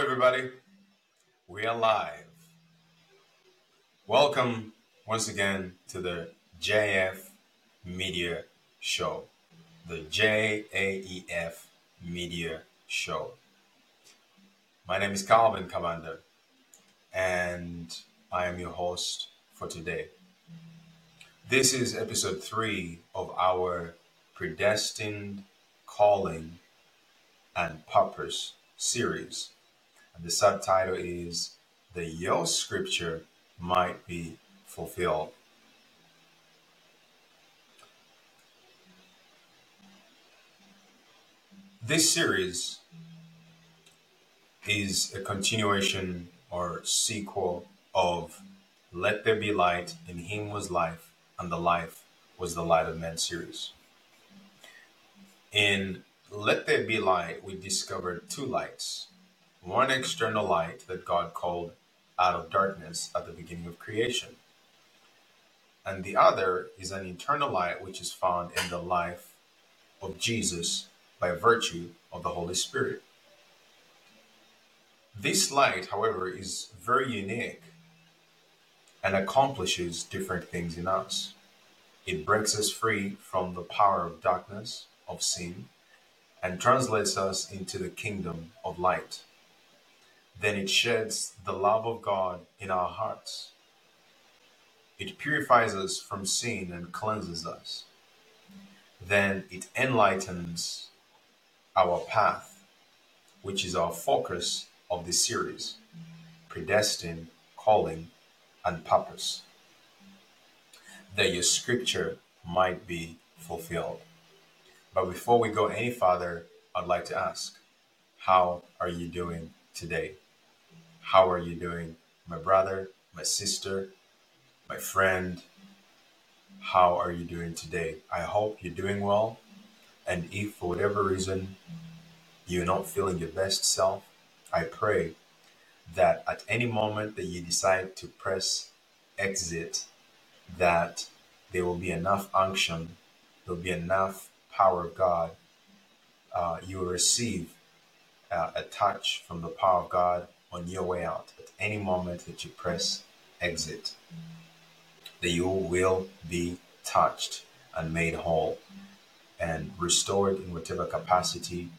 everybody. We are live. Welcome once again to the JF Media Show. The JAEF Media Show. My name is Calvin Cavander, and I am your host for today. This is episode three of our Predestined Calling and Purpose series. The subtitle is The Your Scripture Might Be Fulfilled. This series is a continuation or sequel of Let There Be Light, In Him Was Life, and the Life was the Light of Men series. In Let There Be Light, we discovered two lights one external light that God called out of darkness at the beginning of creation, and the other is an internal light which is found in the life of Jesus by virtue of the Holy Spirit. This light, however, is very unique and accomplishes different things in us. It breaks us free from the power of darkness, of sin, and translates us into the kingdom of light. Then it sheds the love of God in our hearts. It purifies us from sin and cleanses us. Then it enlightens our path, which is our focus of this series predestined, calling, and purpose. That your scripture might be fulfilled. But before we go any further, I'd like to ask, how are you doing today? How are you doing, my brother, my sister, my friend? How are you doing today? I hope you're doing well. And if for whatever reason you're not feeling your best self, I pray that at any moment that you decide to press exit, that there will be enough unction, there will be enough power of God. Uh, you will receive uh, a touch from the power of God on your way out. At any moment that you press exit, that you will be touched and made whole and restored in whatever capacity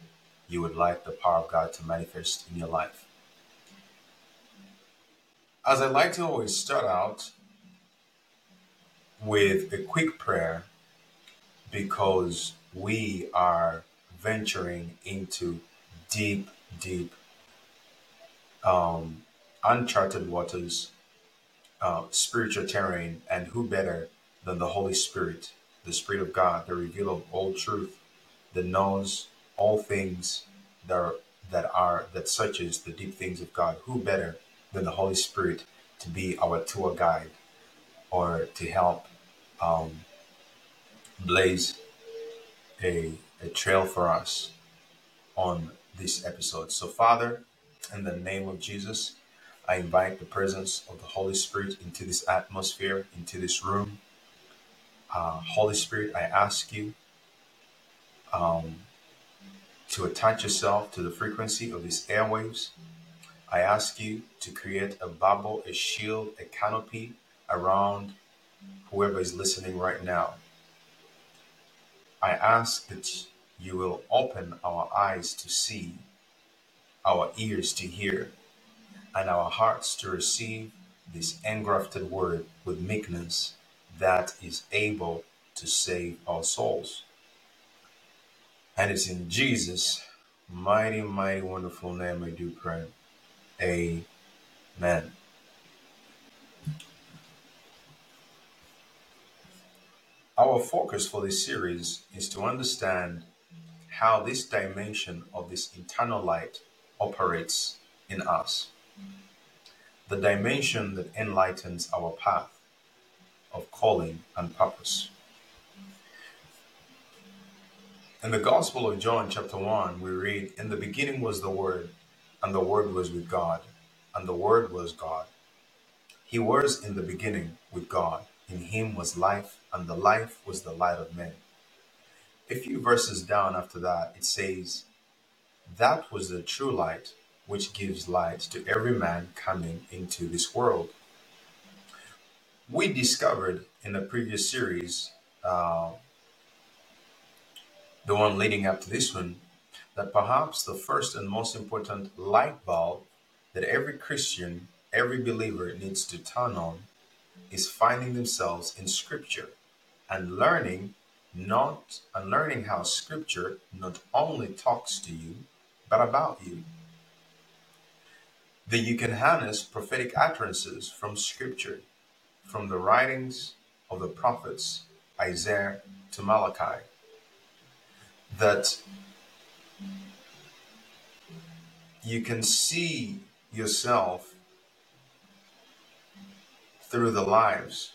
you would like the power of God to manifest in your life. As I like to always start out with a quick prayer because we are venturing into deep, deep, um, uncharted waters, uh, spiritual terrain, and who better than the Holy Spirit, the Spirit of God, the revealer of all truth, that knows all things that are, that are that searches the deep things of God. Who better than the Holy Spirit to be our tour guide or to help um, blaze a, a trail for us on this episode. So, Father, in the name of Jesus, I invite the presence of the Holy Spirit into this atmosphere, into this room. Uh, Holy Spirit, I ask you um, to attach yourself to the frequency of these airwaves. I ask you to create a bubble, a shield, a canopy around whoever is listening right now. I ask that you will open our eyes to see, our ears to hear, and our hearts to receive this engrafted word with meekness that is able to save our souls. And it's in Jesus' mighty, mighty, wonderful name I do pray. Amen. Our focus for this series is to understand how this dimension of this internal light operates in us. The dimension that enlightens our path of calling and purpose. In the Gospel of John, chapter 1, we read, In the beginning was the Word, and the Word was with God, and the Word was God. He was in the beginning with God. In him was life, and the life was the light of men. A few verses down after that, it says, That was the true light, which gives light to every man coming into this world. We discovered in the previous series, uh, the one leading up to this one, that perhaps the first and most important light bulb that every Christian, every believer needs to turn on is finding themselves in Scripture and learning not and learning how Scripture not only talks to you but about you. That you can harness prophetic utterances from Scripture, from the writings of the prophets Isaiah to Malachi. That you can see yourself through the lives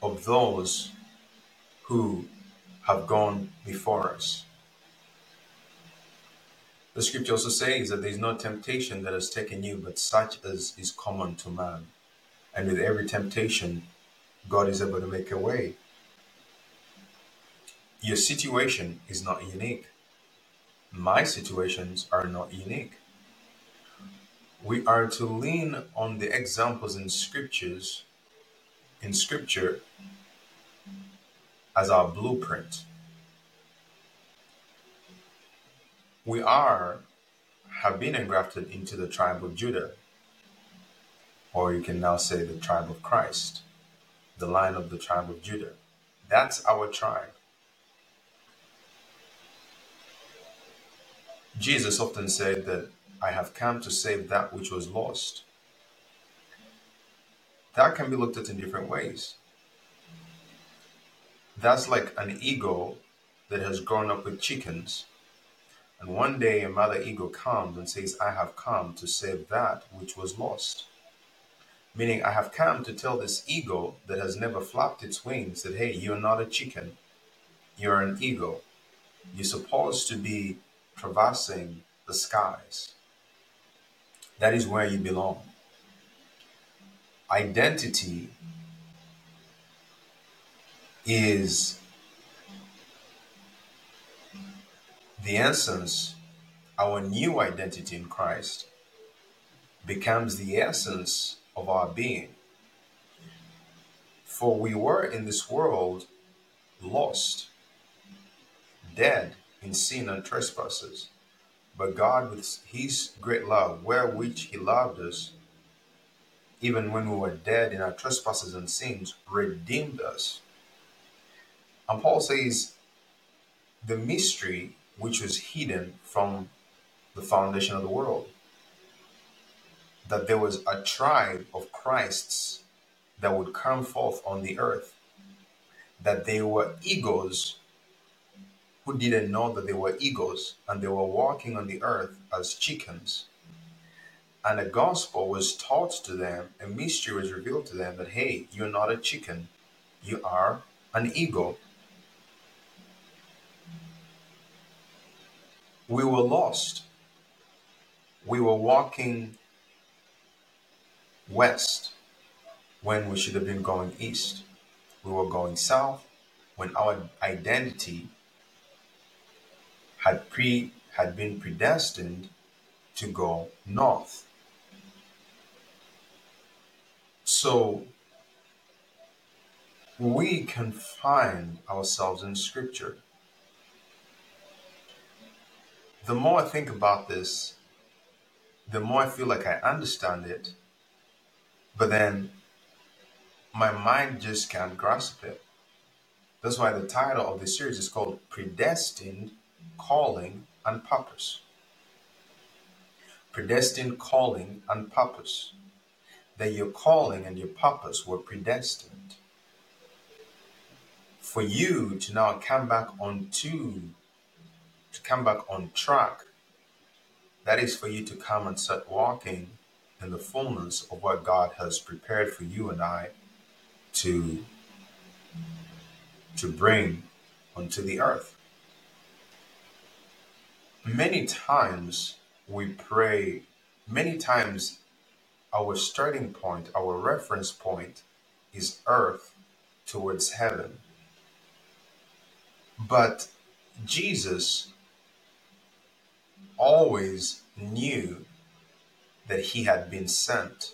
of those who have gone before us. The scripture also says that there is no temptation that has taken you, but such as is common to man. And with every temptation, God is able to make a way. Your situation is not unique. My situations are not unique. We are to lean on the examples in scriptures in scripture as our blueprint. We are have been engrafted into the tribe of Judah, or you can now say the tribe of Christ, the line of the tribe of Judah. That's our tribe. Jesus often said that I have come to save that which was lost. That can be looked at in different ways. That's like an eagle that has grown up with chickens. And one day a mother eagle comes and says, I have come to save that which was lost. Meaning, I have come to tell this eagle that has never flapped its wings that, hey, you're not a chicken, you're an eagle. You're supposed to be traversing the skies. That is where you belong. Identity is the essence, our new identity in Christ becomes the essence of our being. For we were in this world lost, dead in sin and trespasses. But God, with His great love, wherewith He loved us, even when we were dead in our trespasses and sins, redeemed us. And Paul says, the mystery which was hidden from the foundation of the world, that there was a tribe of Christs that would come forth on the earth, that they were egos who didn't know that they were egos and they were walking on the earth as chickens. And the gospel was taught to them, a mystery was revealed to them that, hey, you're not a chicken, you are an ego. We were lost. We were walking west when we should have been going east. We were going south when our identity had pre had been predestined to go north. So we can find ourselves in scripture. The more I think about this, the more I feel like I understand it, but then my mind just can't grasp it. That's why the title of the series is called Predestined Calling and Purpose. Predestined calling and purpose. That your calling and your purpose were predestined. For you to now come back on to come back on track, that is for you to come and start walking in the fullness of what God has prepared for you and I to to bring onto the earth. Many times we pray, many times our starting point, our reference point is earth towards heaven. But Jesus always knew that he had been sent.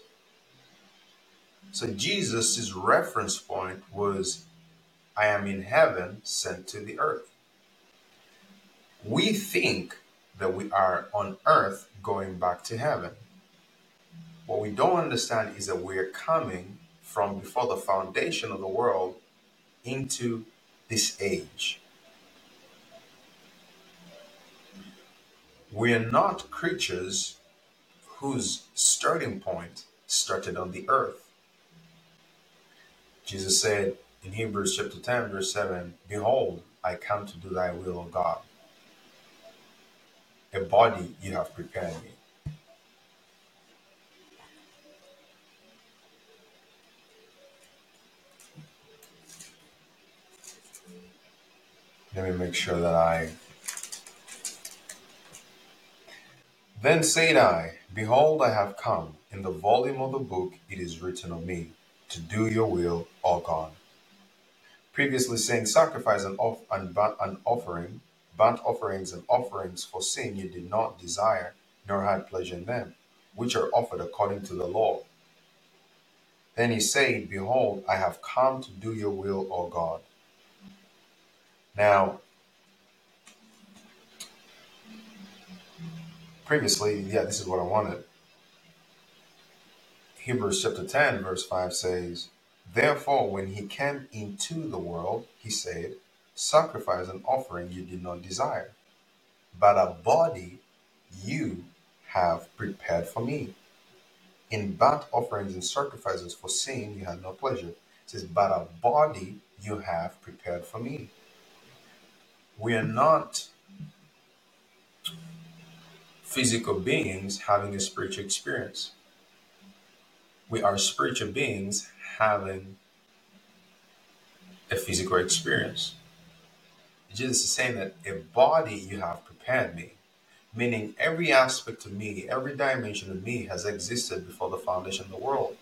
So Jesus' reference point was, I am in heaven sent to the earth. We think that we are on earth going back to heaven. What we don't understand is that we're coming from before the foundation of the world into this age. We are not creatures whose starting point started on the earth. Jesus said in Hebrews chapter 10, verse 7 Behold, I come to do thy will, O God. A body you have prepared me. Let me make sure that I. Then said I, Behold, I have come. In the volume of the book it is written of me, to do your will, O God. Previously saying, Sacrifice and, off- and, and offering, burnt offerings and offerings for sin you did not desire, nor had pleasure in them, which are offered according to the law. Then he said, Behold, I have come to do your will, O God. Now, previously, yeah, this is what I wanted. Hebrews chapter 10, verse 5 says, Therefore, when he came into the world, he said, Sacrifice and offering you did not desire, but a body you have prepared for me. In burnt offerings and sacrifices for sin you had no pleasure. It says, But a body you have prepared for me. We are not physical beings having a spiritual experience. We are spiritual beings having a physical experience. Jesus is saying that a body you have prepared me, meaning every aspect of me, every dimension of me has existed before the foundation of the world.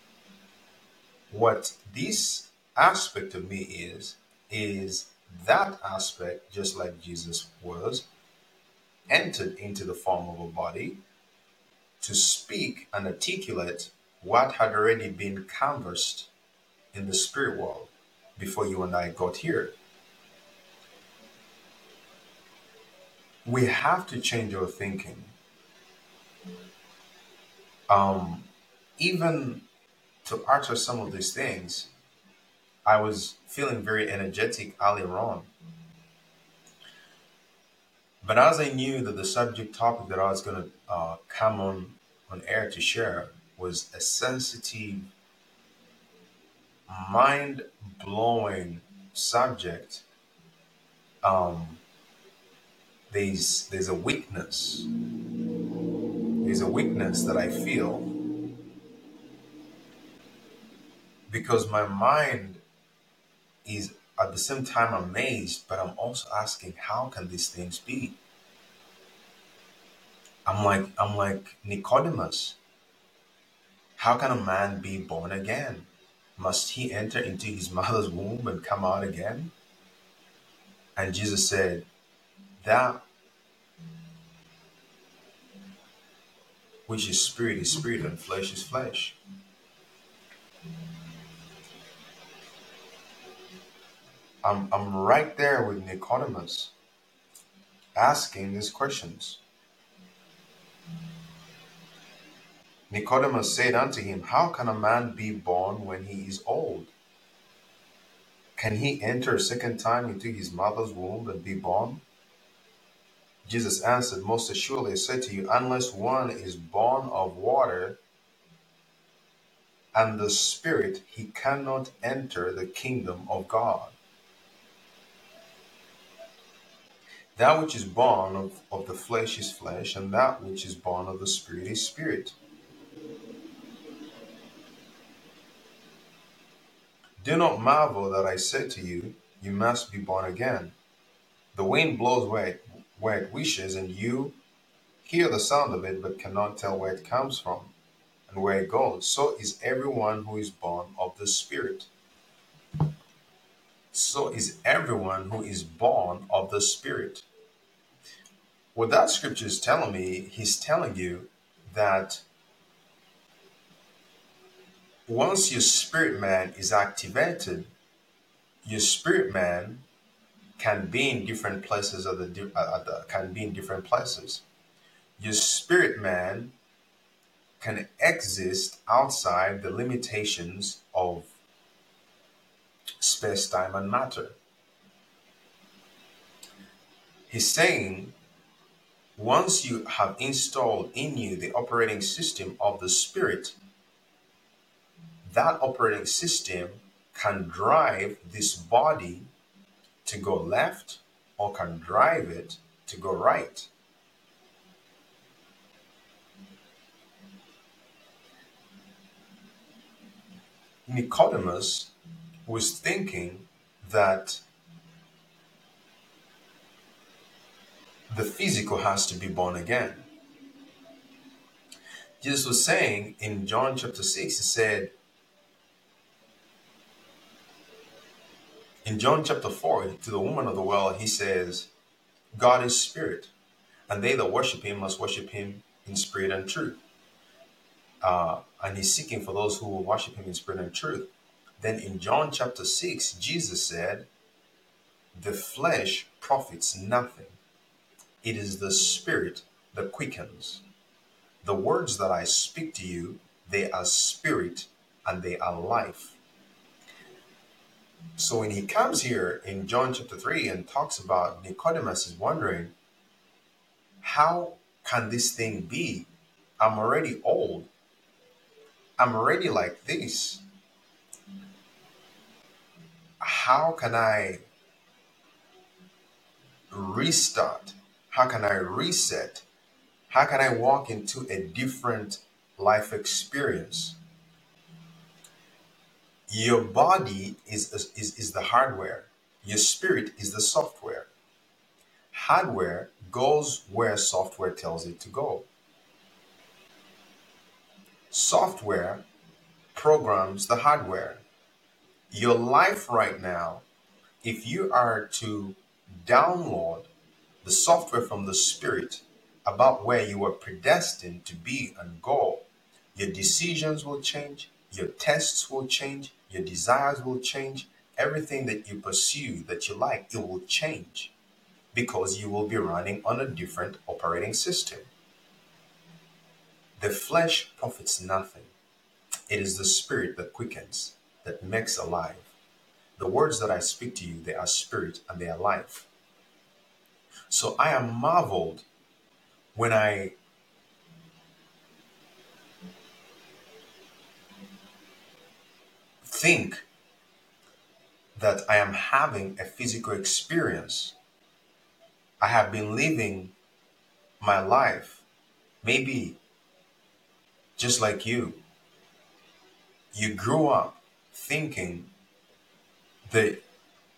What this aspect of me is, is that aspect, just like Jesus was, entered into the form of a body to speak and articulate what had already been canvassed in the spirit world before you and I got here. We have to change our thinking. Um, even to utter some of these things, I was feeling very energetic earlier on. But as I knew that the subject topic that I was going to uh, come on on air to share was a sensitive, mind blowing subject, um, there's there's a weakness. There's a weakness that I feel because my mind is at the same time amazed, but I'm also asking, how can these things be? I'm like I'm like Nicodemus. How can a man be born again? Must he enter into his mother's womb and come out again? And Jesus said, That which is spirit is spirit and flesh is flesh. I'm, I'm right there with Nicodemus asking these questions. Nicodemus said unto him, How can a man be born when he is old? Can he enter a second time into his mother's womb and be born? Jesus answered, Most assuredly I say to you, unless one is born of water and the Spirit, he cannot enter the kingdom of God. That which is born of, of the flesh is flesh, and that which is born of the Spirit is spirit. Do not marvel that I said to you, You must be born again. The wind blows where it, where it wishes, and you hear the sound of it, but cannot tell where it comes from and where it goes. So is everyone who is born of the Spirit. So is everyone who is born of the Spirit. What that scripture is telling me, he's telling you that once your spirit man is activated, your spirit man can be in different places of the, di- uh, the can be in different places. Your spirit man can exist outside the limitations of space, time, and matter. He's saying once you have installed in you the operating system of the spirit, that operating system can drive this body to go left or can drive it to go right. Nicodemus was thinking that the physical has to be born again. Jesus was saying in John chapter 6, he said, in John chapter 4, to the woman of the well, he says, God is spirit, and they that worship him must worship him in spirit and truth. Uh, and he's seeking for those who will worship him in spirit and truth. Then in John chapter 6, Jesus said, The flesh profits nothing. It is the spirit that quickens. The words that I speak to you, they are spirit and they are life. So when he comes here in John chapter 3 and talks about Nicodemus is wondering, how can this thing be? I'm already old. I'm already like this. How can I restart? How can I reset? How can I walk into a different life experience? Your body is, is, is the hardware, your spirit is the software. Hardware goes where software tells it to go. Software programs the hardware. Your life right now, if you are to download the software from the spirit about where you were predestined to be and go, your decisions will change, your tests will change, your desires will change, everything that you pursue that you like, it will change because you will be running on a different operating system. The flesh profits nothing. It is the spirit that quickens, that makes alive. The words that I speak to you, they are spirit and they are life. So I am marveled when I think that I am having a physical experience. I have been living my life, maybe just like you. You grew up thinking that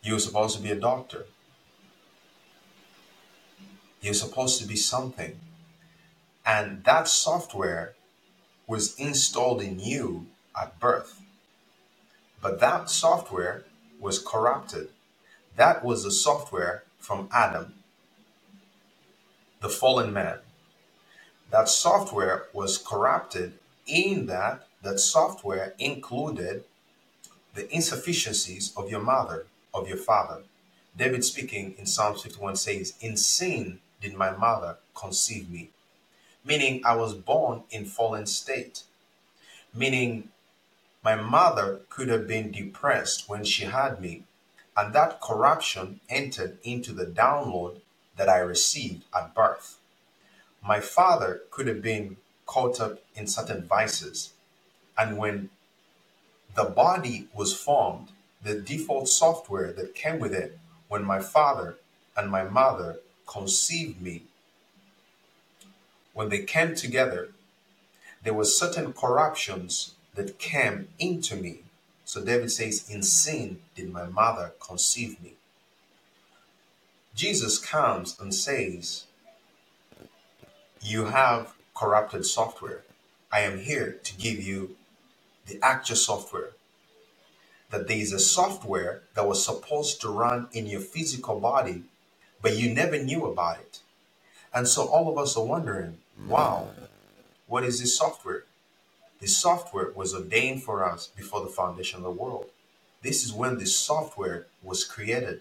you were supposed to be a doctor, you're supposed to be something. And that software was installed in you at birth. But that software was corrupted. That was the software from Adam, the fallen man. That software was corrupted in that that software included the insufficiencies of your mother, of your father. David speaking in Psalm 51 says, In sin did my mother conceive me. Meaning I was born in fallen state. Meaning my mother could have been depressed when she had me, and that corruption entered into the download that I received at birth. My father could have been caught up in certain vices, and when the body was formed, the default software that came with it when my father and my mother conceived me, when they came together, there were certain corruptions that came into me. So David says, In sin did my mother conceive me. Jesus comes and says, You have corrupted software. I am here to give you the actual software. That there is a software that was supposed to run in your physical body, but you never knew about it. And so all of us are wondering, wow, what is this software? This software was ordained for us before the foundation of the world. This is when this software was created.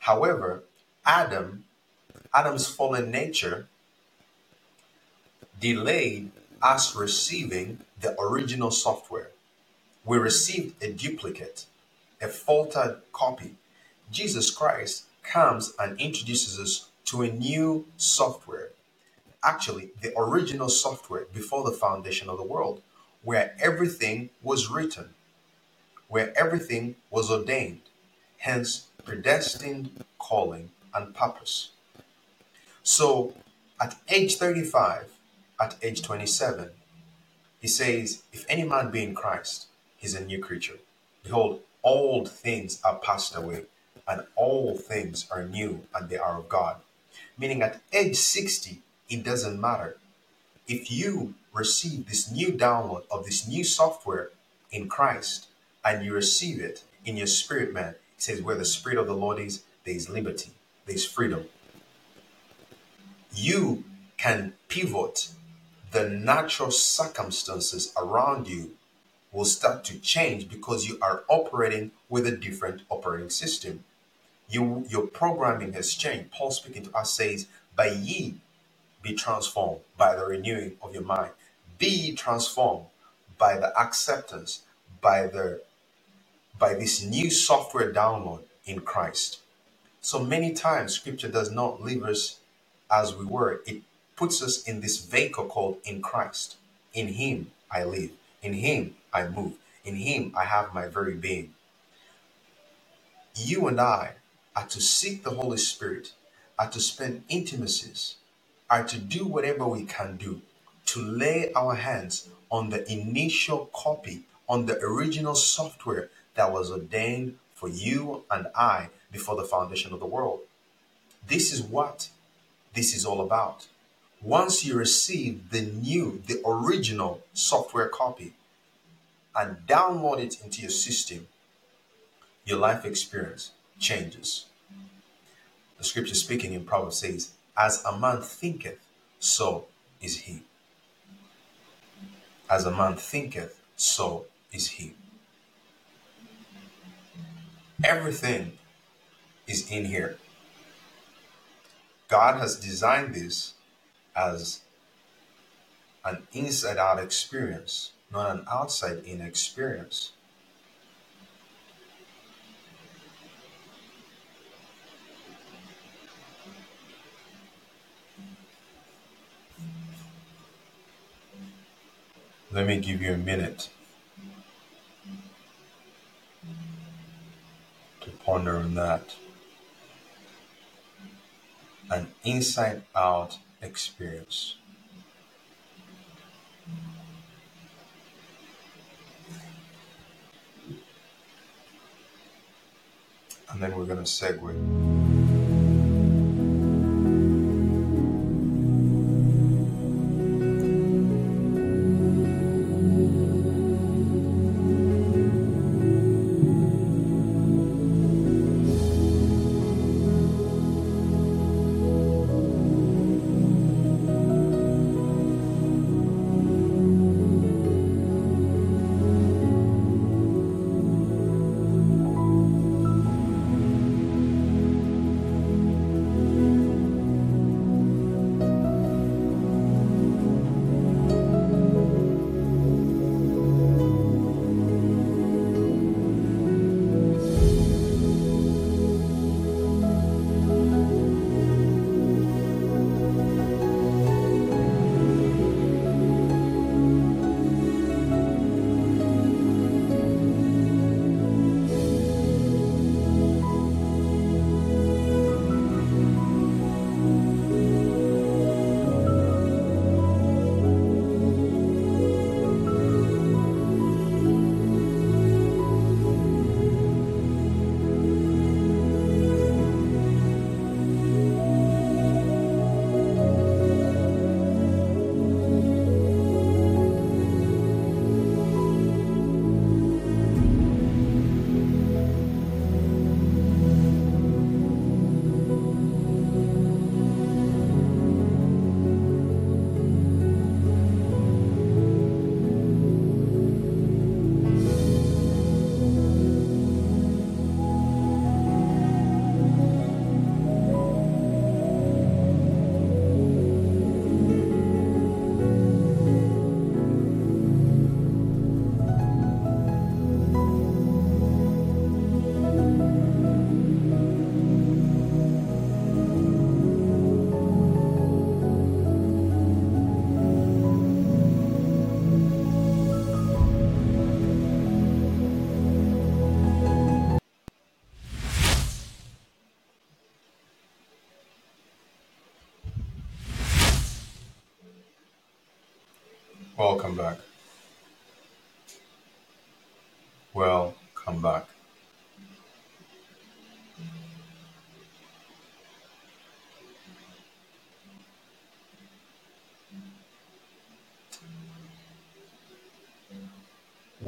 However, Adam, Adam's fallen nature, delayed us receiving the original software. We received a duplicate, a faltered copy. Jesus Christ comes and introduces us to a new software. Actually, the original software before the foundation of the world, where everything was written, where everything was ordained, hence predestined calling and purpose. So at age 35, at age 27, he says, If any man be in Christ, he's a new creature. Behold, old things are passed away, and all things are new, and they are of God. Meaning at age 60, it doesn't matter. If you receive this new download of this new software in Christ, and you receive it in your spirit, man, it says, Where the Spirit of the Lord is, there is liberty, there is freedom. You can pivot the natural circumstances around you will start to change because you are operating with a different operating system. You, your programming has changed. Paul speaking to us says, By ye be transformed by the renewing of your mind. Be transformed by the acceptance, by the by this new software download in Christ. So many times scripture does not leave us as we were. It puts us in this vehicle called in Christ. In him I live. In him I move. In him I have my very being. You and I are to seek the Holy Spirit, are to spend intimacies, are to do whatever we can do to lay our hands on the initial copy, on the original software that was ordained for you and I before the foundation of the world. This is what this is all about. Once you receive the new, the original software copy and download it into your system, your life experience changes. The scripture speaking in Proverbs says, As a man thinketh, so is he. As a man thinketh, so is he. Everything is in here. God has designed this as an inside out experience, not an outside in experience. Let me give you a minute to ponder on that. An inside out experience. And then we're going to segue.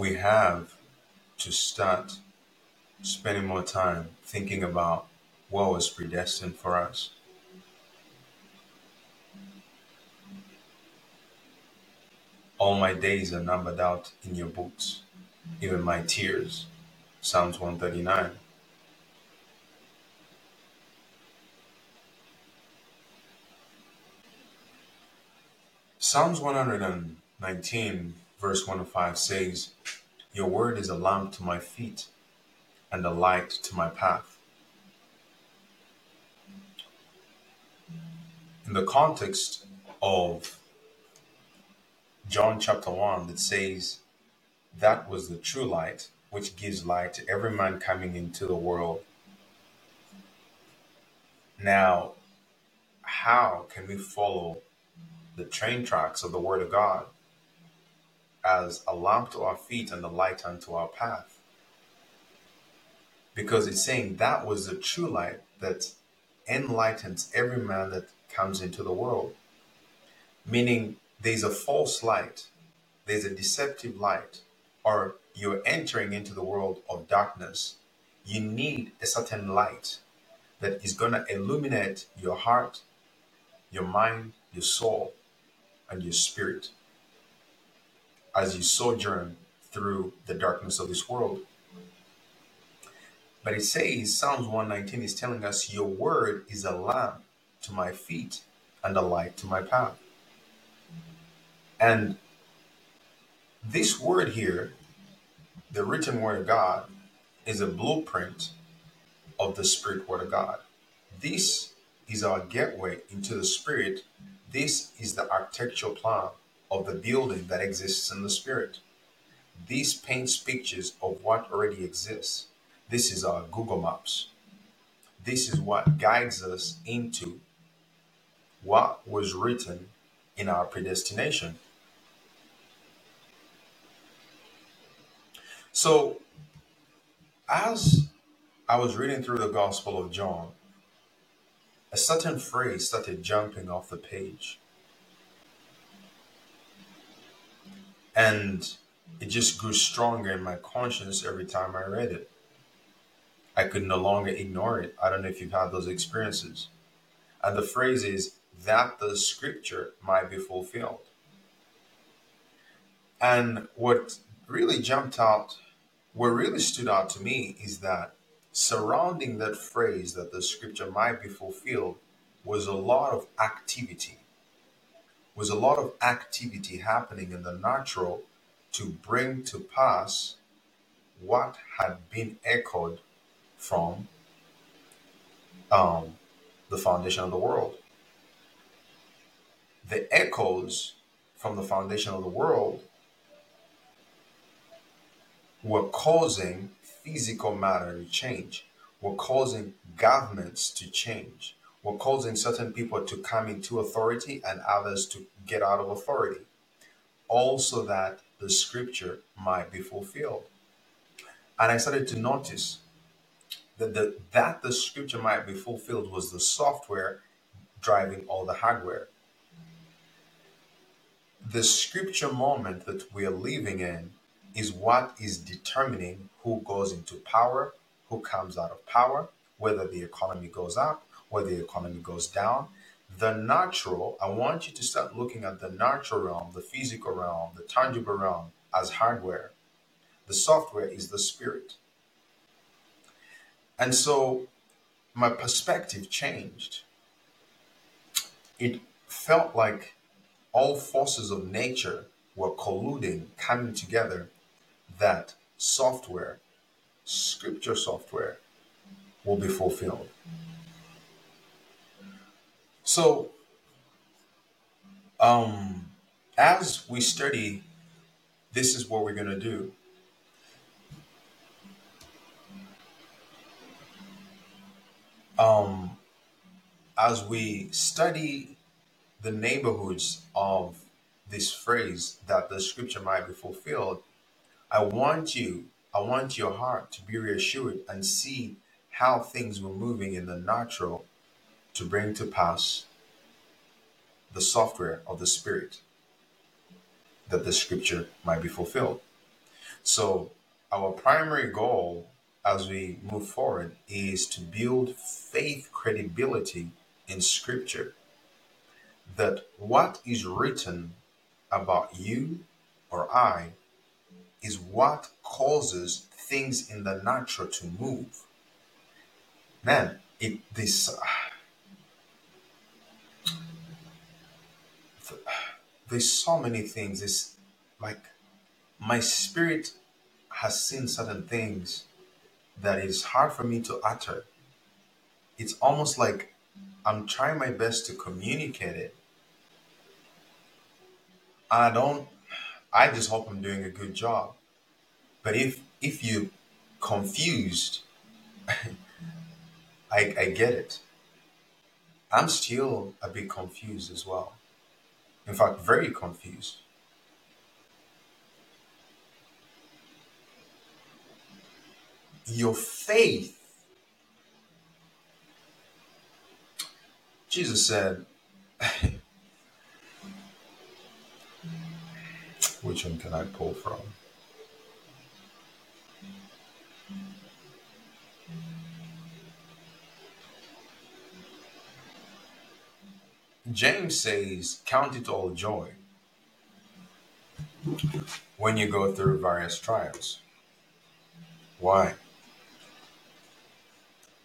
We have to start spending more time thinking about what was predestined for us. All my days are numbered out in your books, even my tears. Psalms 139. Psalms 119, verse 1 to 5 says, Your word is a lamp to my feet and a light to my path. In the context of John chapter 1, that says, That was the true light, which gives light to every man coming into the world. Now, how can we follow the train tracks of the Word of God as a lamp to our feet and a light unto our path? Because it's saying that was the true light that enlightens every man that comes into the world. Meaning there's a false light, there's a deceptive light, or you're entering into the world of darkness. You need a certain light that is going to illuminate your heart, your mind, your soul, and your spirit as you sojourn through the darkness of this world. But it says, Psalms 119 is telling us, Your word is a lamp to my feet and a light to my path. And this word here, the written word of God, is a blueprint of the spirit word of God. This is our gateway into the spirit. This is the architectural plan of the building that exists in the spirit. This paints pictures of what already exists. This is our Google Maps. This is what guides us into what was written in our predestination. So, as I was reading through the Gospel of John, a certain phrase started jumping off the page. And it just grew stronger in my conscience every time I read it. I could no longer ignore it. I don't know if you've had those experiences. And the phrase is that the scripture might be fulfilled. And what really jumped out, what really stood out to me is that surrounding that phrase that the scripture might be fulfilled was a lot of activity was a lot of activity happening in the natural to bring to pass what had been echoed from um, the foundation of the world. The echoes from the foundation of the world were causing physical matter to change, were causing governments to change, were causing certain people to come into authority and others to get out of authority, also that the scripture might be fulfilled. And I started to notice that the, that the scripture might be fulfilled was the software driving all the hardware. The scripture moment that we are living in is what is determining who goes into power, who comes out of power, whether the economy goes up, whether the economy goes down. The natural, I want you to start looking at the natural realm, the physical realm, the tangible realm as hardware. The software is the spirit. And so my perspective changed. It felt like all forces of nature were colluding, coming together, that software, scripture software, will be fulfilled. So, um, as we study, this is what we're going to do. Um, as we study the neighborhoods of this phrase that the scripture might be fulfilled, I want you, I want your heart to be reassured and see how things were moving in the natural to bring to pass the software of the spirit that the scripture might be fulfilled. So, our primary goal as we move forward is to build faith credibility in scripture that what is written about you or I is what causes things in the natural to move. Man, it this there's so many things. It's like my spirit has seen certain things that it is hard for me to utter. It's almost like I'm trying my best to communicate it. I don't I just hope I'm doing a good job. But if if you confused, I I get it. I'm still a bit confused as well. In fact, very confused. Your faith, Jesus said, which one can I pull from? James says, Count it all joy when you go through various trials. Why?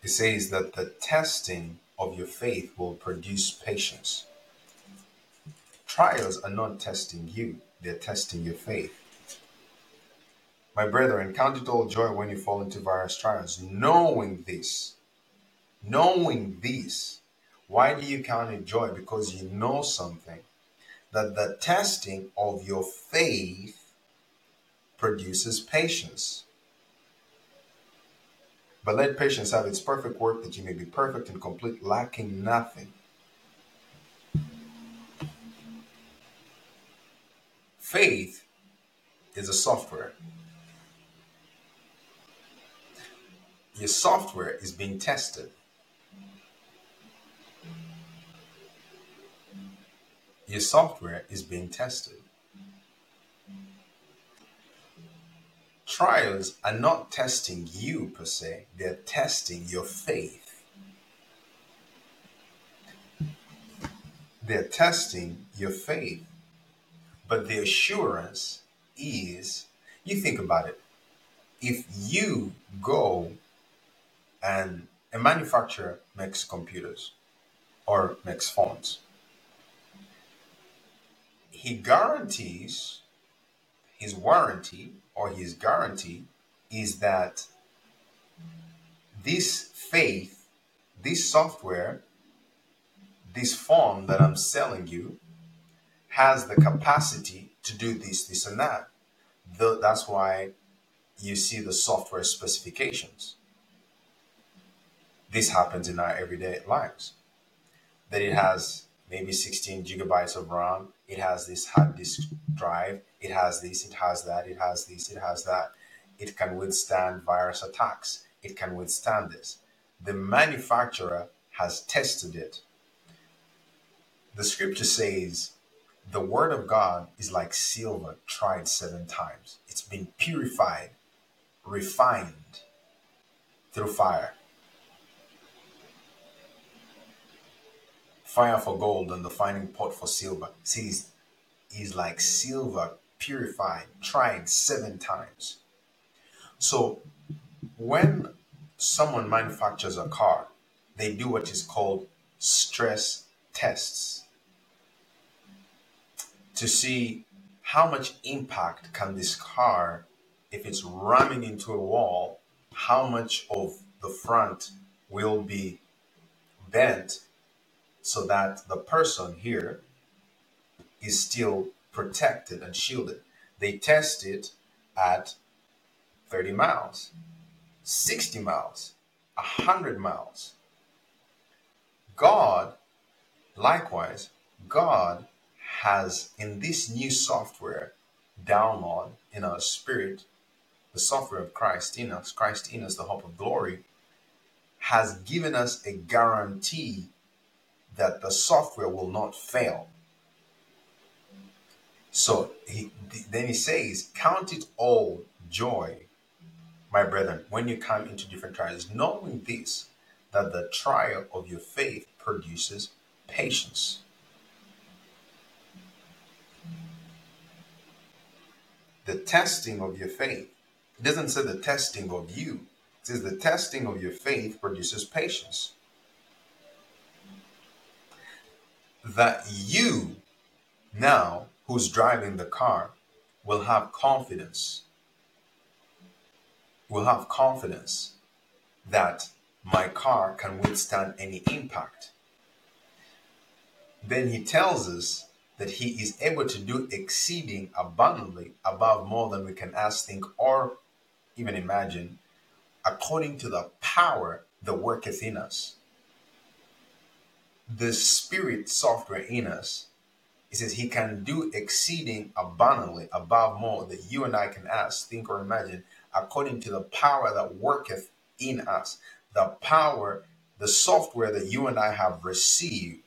He says that the testing of your faith will produce patience. Trials are not testing you, they're testing your faith. My brethren, count it all joy when you fall into various trials, knowing this. Knowing this. Why do you count it joy? Because you know something that the testing of your faith produces patience. But let patience have its perfect work that you may be perfect and complete, lacking nothing. Faith is a software. Your software is being tested. Your software is being tested. Trials are not testing you per se, they're testing your faith. They're testing your faith. But the assurance is you think about it. If you go and a manufacturer makes computers or makes phones, he guarantees his warranty or his guarantee is that this faith, this software, this phone that I'm selling you has the capacity to do this, this, and that. That's why you see the software specifications. This happens in our everyday lives. That it has maybe 16 gigabytes of RAM, it has this hard disk drive, it has this, it has that, it has this, it has that. It can withstand virus attacks, it can withstand this. The manufacturer has tested it. The scripture says the word of God is like silver tried seven times. It's been purified, refined through fire. Fire for gold and the finding pot for silver. See, is like silver purified, tried seven times. So when someone manufactures a car, they do what is called stress tests to see how much impact can this car if it's ramming into a wall how much of the front will be bent so that the person here is still protected and shielded. They test it at 30 miles 60 miles 100 miles. God likewise god has in this new software download in our spirit, the software of Christ in us, Christ in us, the hope of glory, has given us a guarantee that the software will not fail. So he, then he says, Count it all joy, my brethren, when you come into different trials, knowing this, that the trial of your faith produces patience. The testing of your faith. It doesn't say the testing of you, it says the testing of your faith produces patience. That you now, who's driving the car, will have confidence. Will have confidence that my car can withstand any impact. Then he tells us that he is able to do exceeding abundantly above more than we can ask, think, or even imagine, according to the power that worketh in us. The spirit software in us, he says he can do exceeding abundantly above more that you and I can ask, think, or imagine, according to the power that worketh in us. The power, the software that you and I have received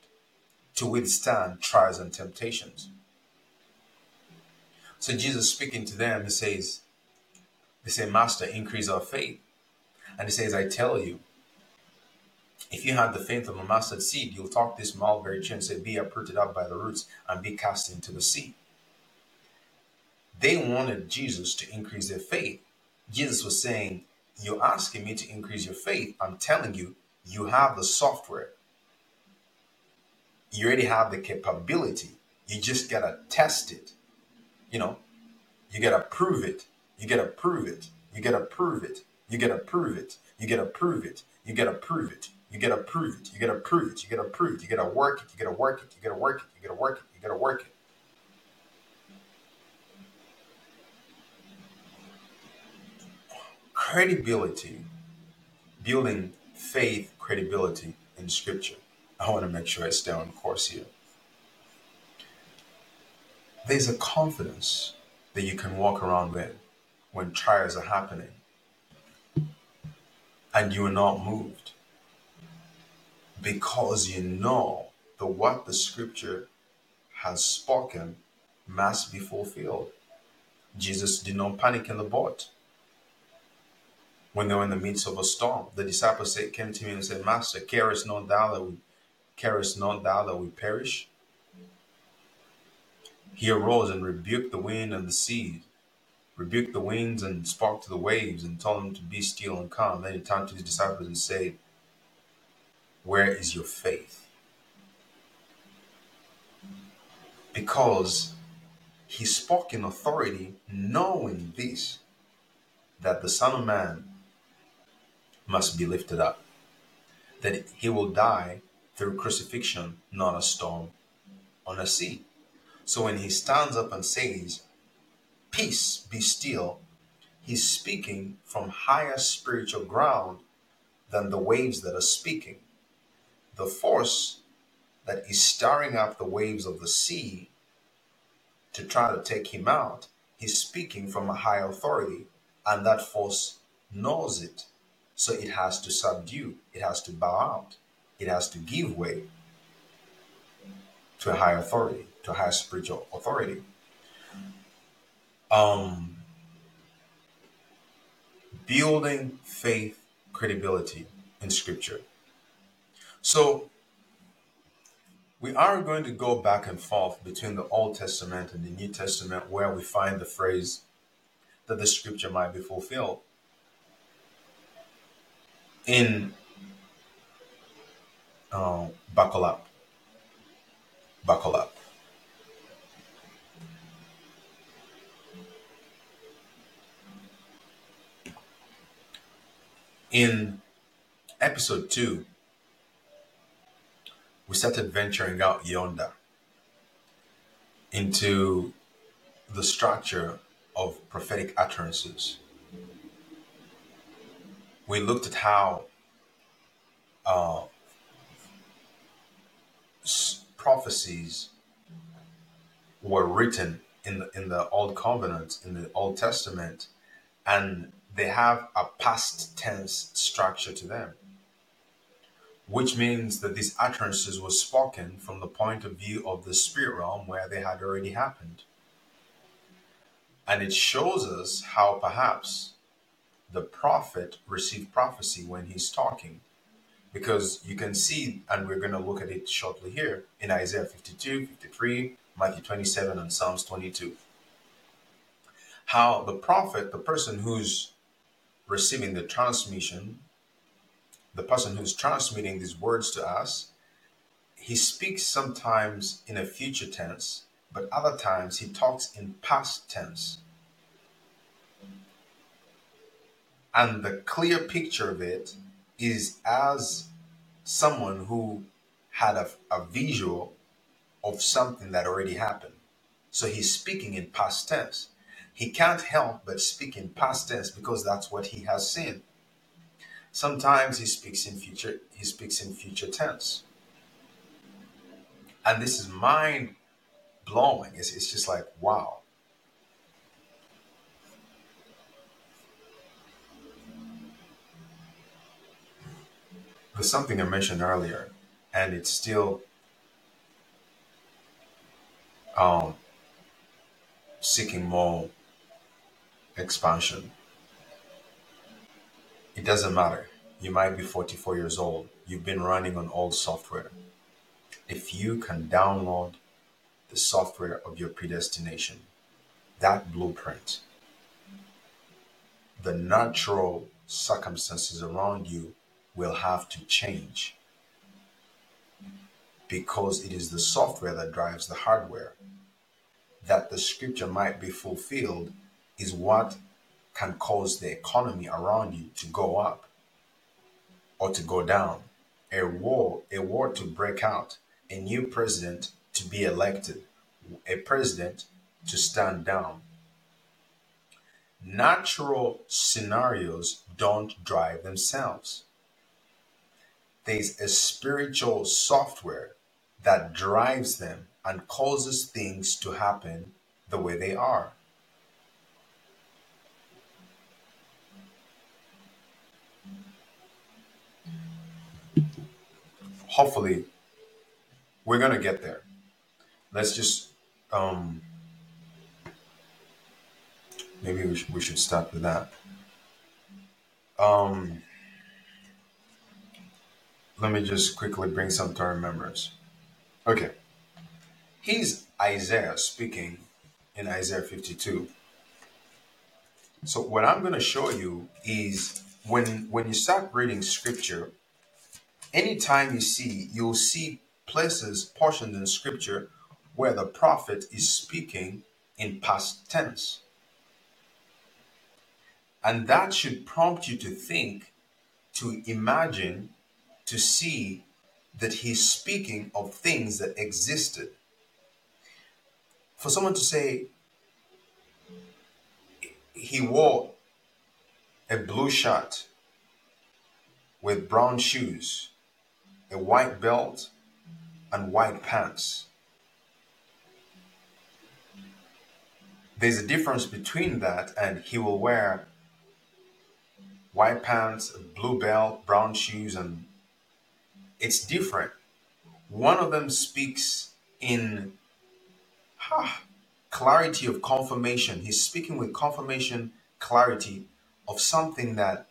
to withstand trials and temptations. So Jesus speaking to them, he says, they say, Master, increase our faith. And he says, I tell you, if you have the faith of a mustard seed, you'll talk this mulberry tree and say, Be uprooted up by the roots and be cast into the sea. They wanted Jesus to increase their faith. Jesus was saying, You're asking me to increase your faith. I'm telling you, you have the software you already have the capability. You just gotta test it. You know, you gotta prove it. You gotta prove it. You gotta prove it. You gotta prove it. You gotta prove it. You gotta prove it. You gotta prove it. You gotta prove it. You gotta prove it. You gotta work it. You gotta work it. You gotta work it. You gotta work it. You gotta work it. Credibility, building faith credibility in scripture I want to make sure I stay on course here. There's a confidence that you can walk around with when trials are happening and you are not moved because you know that what the scripture has spoken must be fulfilled. Jesus did not panic in the boat. When they were in the midst of a storm, the disciples said, came to me and said, Master, carest not thou that we Carest not thou that we perish? He arose and rebuked the wind and the sea, rebuked the winds and spoke to the waves and told them to be still and calm. Then he turned to his disciples and said, Where is your faith? Because he spoke in authority, knowing this, that the Son of Man must be lifted up, that he will die through crucifixion, not a storm on a sea. So when he stands up and says, Peace, be still, he's speaking from higher spiritual ground than the waves that are speaking. The force that is stirring up the waves of the sea to try to take him out, he's speaking from a high authority, and that force knows it. So it has to subdue, it has to bow out it has to give way to a higher authority, to a higher spiritual authority. Um, building faith credibility in scripture. So we are going to go back and forth between the Old Testament and the New Testament where we find the phrase that the scripture might be fulfilled. In um, buckle up. Buckle up. In episode two, we started venturing out yonder into the structure of prophetic utterances. We looked at how uh, prophecies were written in the, in the Old Covenant, in the Old Testament, and they have a past tense structure to them, which means that these utterances were spoken from the point of view of the spirit realm where they had already happened. And it shows us how perhaps the prophet received prophecy when he's talking. Because you can see, and we're going to look at it shortly here in Isaiah 52, 53, Matthew 27, and Psalms 22. How the prophet, the person who's receiving the transmission, the person who's transmitting these words to us, he speaks sometimes in a future tense, but other times he talks in past tense. And the clear picture of it is as someone who had a, a visual of something that already happened. So he's speaking in past tense. He can't help but speak in past tense because that's what he has seen. Sometimes he speaks in future he speaks in future tense. And this is mind blowing. It's, it's just like wow. There's something I mentioned earlier, and it's still um, seeking more expansion. It doesn't matter. You might be 44 years old. You've been running on old software. If you can download the software of your predestination, that blueprint, the natural circumstances around you will have to change because it is the software that drives the hardware. That the scripture might be fulfilled is what can cause the economy around you to go up or to go down. A war, a war to break out, a new president to be elected, a president to stand down. Natural scenarios don't drive themselves. There's a spiritual software that drives them and causes things to happen the way they are. Hopefully, we're going to get there. Let's just, um, maybe we, sh- we should start with that. Um, let me just quickly bring some to our remembrance. Okay. He's Isaiah speaking in Isaiah 52. So what I'm going to show you is when when you start reading scripture, anytime you see, you'll see places, portions in scripture where the prophet is speaking in past tense. And that should prompt you to think, to imagine, to see that he's speaking of things that existed. For someone to say he wore a blue shirt with brown shoes, a white belt, and white pants. There's a difference between that and he will wear white pants, blue belt, brown shoes, and it's different. One of them speaks in ah, clarity of confirmation. He's speaking with confirmation, clarity of something that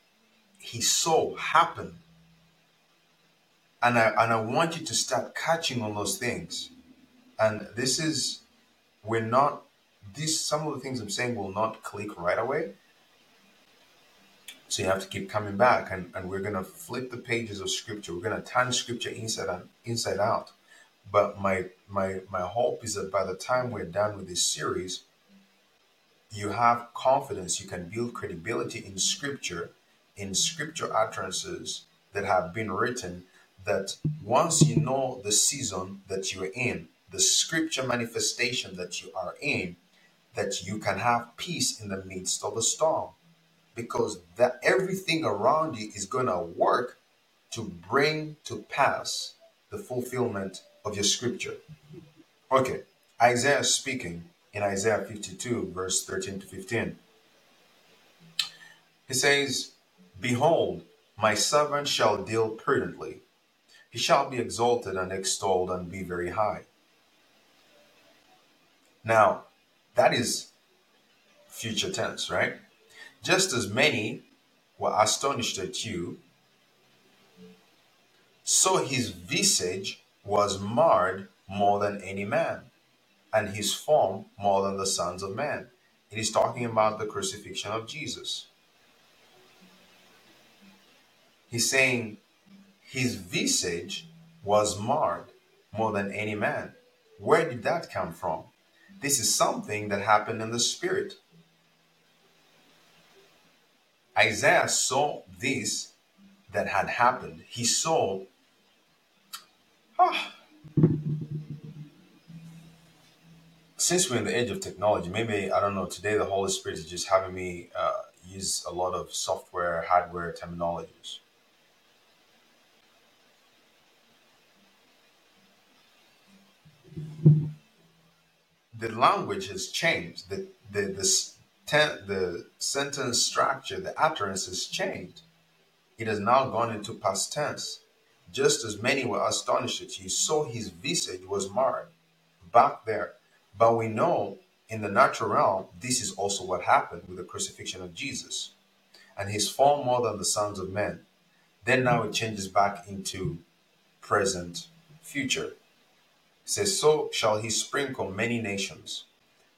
he saw happen. And I and I want you to start catching on those things. And this is we're not these some of the things I'm saying will not click right away. So you have to keep coming back and, and we're gonna flip the pages of scripture. We're gonna turn scripture inside and inside out. But my my my hope is that by the time we're done with this series, you have confidence, you can build credibility in scripture, in scripture utterances that have been written, that once you know the season that you're in, the scripture manifestation that you are in, that you can have peace in the midst of the storm. Because that everything around you is gonna work to bring to pass the fulfillment of your scripture. Okay, Isaiah speaking in Isaiah 52, verse 13 to 15. He says, Behold, my servant shall deal prudently. He shall be exalted and extolled and be very high. Now, that is future tense, right? Just as many were astonished at you, so his visage was marred more than any man, and his form more than the sons of men. It is talking about the crucifixion of Jesus. He's saying his visage was marred more than any man. Where did that come from? This is something that happened in the spirit. Isaiah saw this that had happened. He saw, ah, since we're in the age of technology, maybe, I don't know, today the Holy Spirit is just having me uh, use a lot of software, hardware terminologies. The language has changed. The, the, the, ten, the sentence structure, the utterance has changed. It has now gone into past tense. Just as many were astonished at you, so his visage was marred back there. But we know in the natural realm, this is also what happened with the crucifixion of Jesus. And his far more than the sons of men. Then now it changes back into present future. Says, So shall he sprinkle many nations.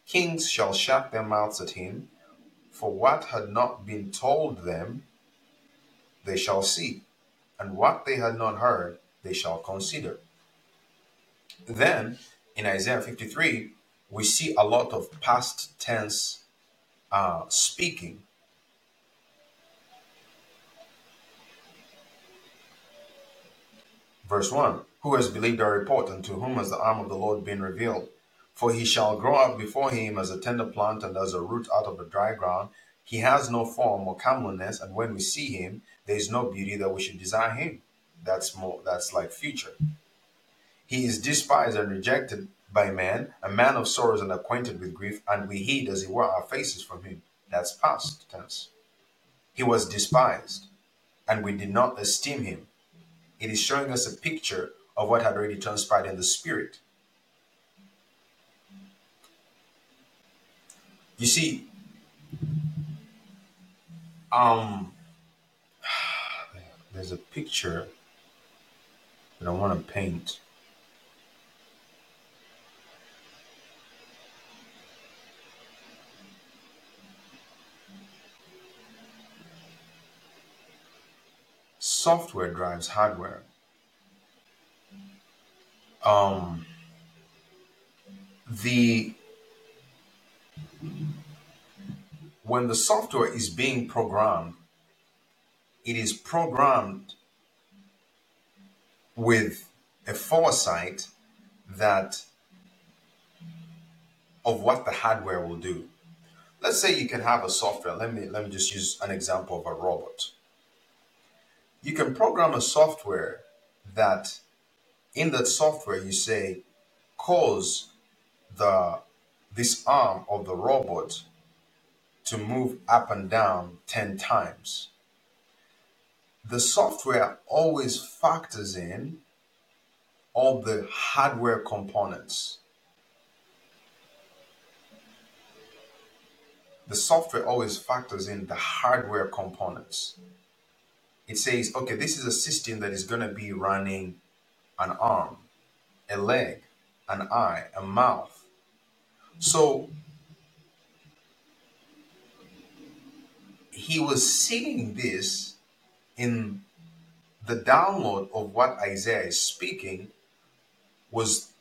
Kings shall shut their mouths at him, for what had not been told them, they shall see, and what they had not heard, they shall consider. Then, in Isaiah 53, we see a lot of past tense uh, speaking. Verse 1 Who has believed our report, and to whom has the arm of the Lord been revealed? For he shall grow up before him as a tender plant and as a root out of the dry ground. He has no form or comeliness, and when we see him, there is no beauty that we should desire him. That's more that's like future. He is despised and rejected by man, a man of sorrows and acquainted with grief, and we hid as it were our faces from him. That's past tense. He was despised, and we did not esteem him. It is showing us a picture of what had already transpired in the spirit. You see, um, there's a picture that I want to paint. Software drives hardware. Um, the when the software is being programmed, it is programmed with a foresight that of what the hardware will do. Let's say you can have a software. Let me let me just use an example of a robot. You can program a software that in that software you say cause the this arm of the robot to move up and down 10 times. The software always factors in all the hardware components. The software always factors in the hardware components. It says, okay, this is a system that is going to be running an arm, a leg, an eye, a mouth. So he was seeing this in the download of what Isaiah is speaking was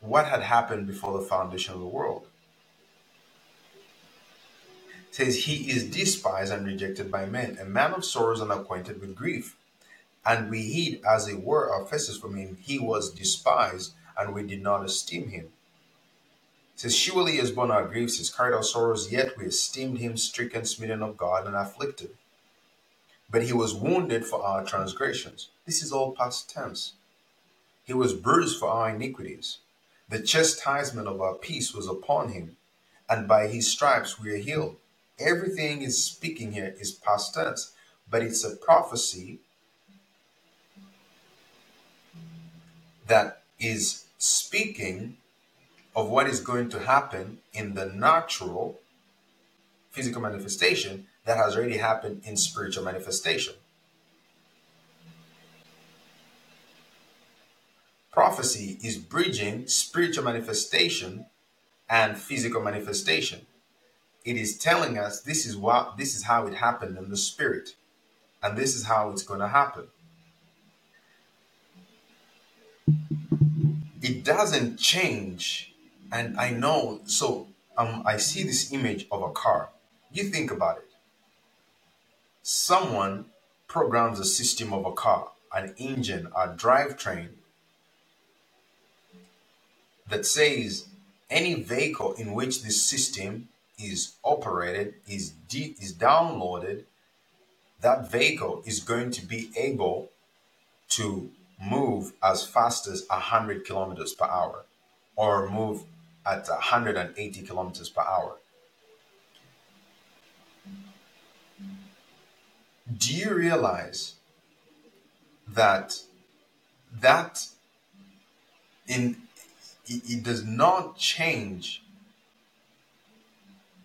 what had happened before the foundation of the world. It says he is despised and rejected by men, a man of sorrows and acquainted with grief. And we hid as it were our faces from him. He was despised, and we did not esteem him. Says, Surely he has borne our griefs, he has carried our sorrows, yet we esteemed him stricken, smitten of God, and afflicted. But he was wounded for our transgressions. This is all past tense. He was bruised for our iniquities. The chastisement of our peace was upon him, and by his stripes we are healed. Everything is speaking here is past tense, but it's a prophecy that is speaking of what is going to happen in the natural physical manifestation that has already happened in spiritual manifestation. Prophecy is bridging spiritual manifestation and physical manifestation. It is telling us this is what this is how it happened in the spirit, and this is how it's going to happen. It doesn't change, and I know. So um, I see this image of a car. You think about it. Someone programs a system of a car, an engine, a drivetrain that says any vehicle in which this system is operated is de- is downloaded that vehicle is going to be able to move as fast as 100 kilometers per hour or move at 180 kilometers per hour. Do you realize that that in it, it does not change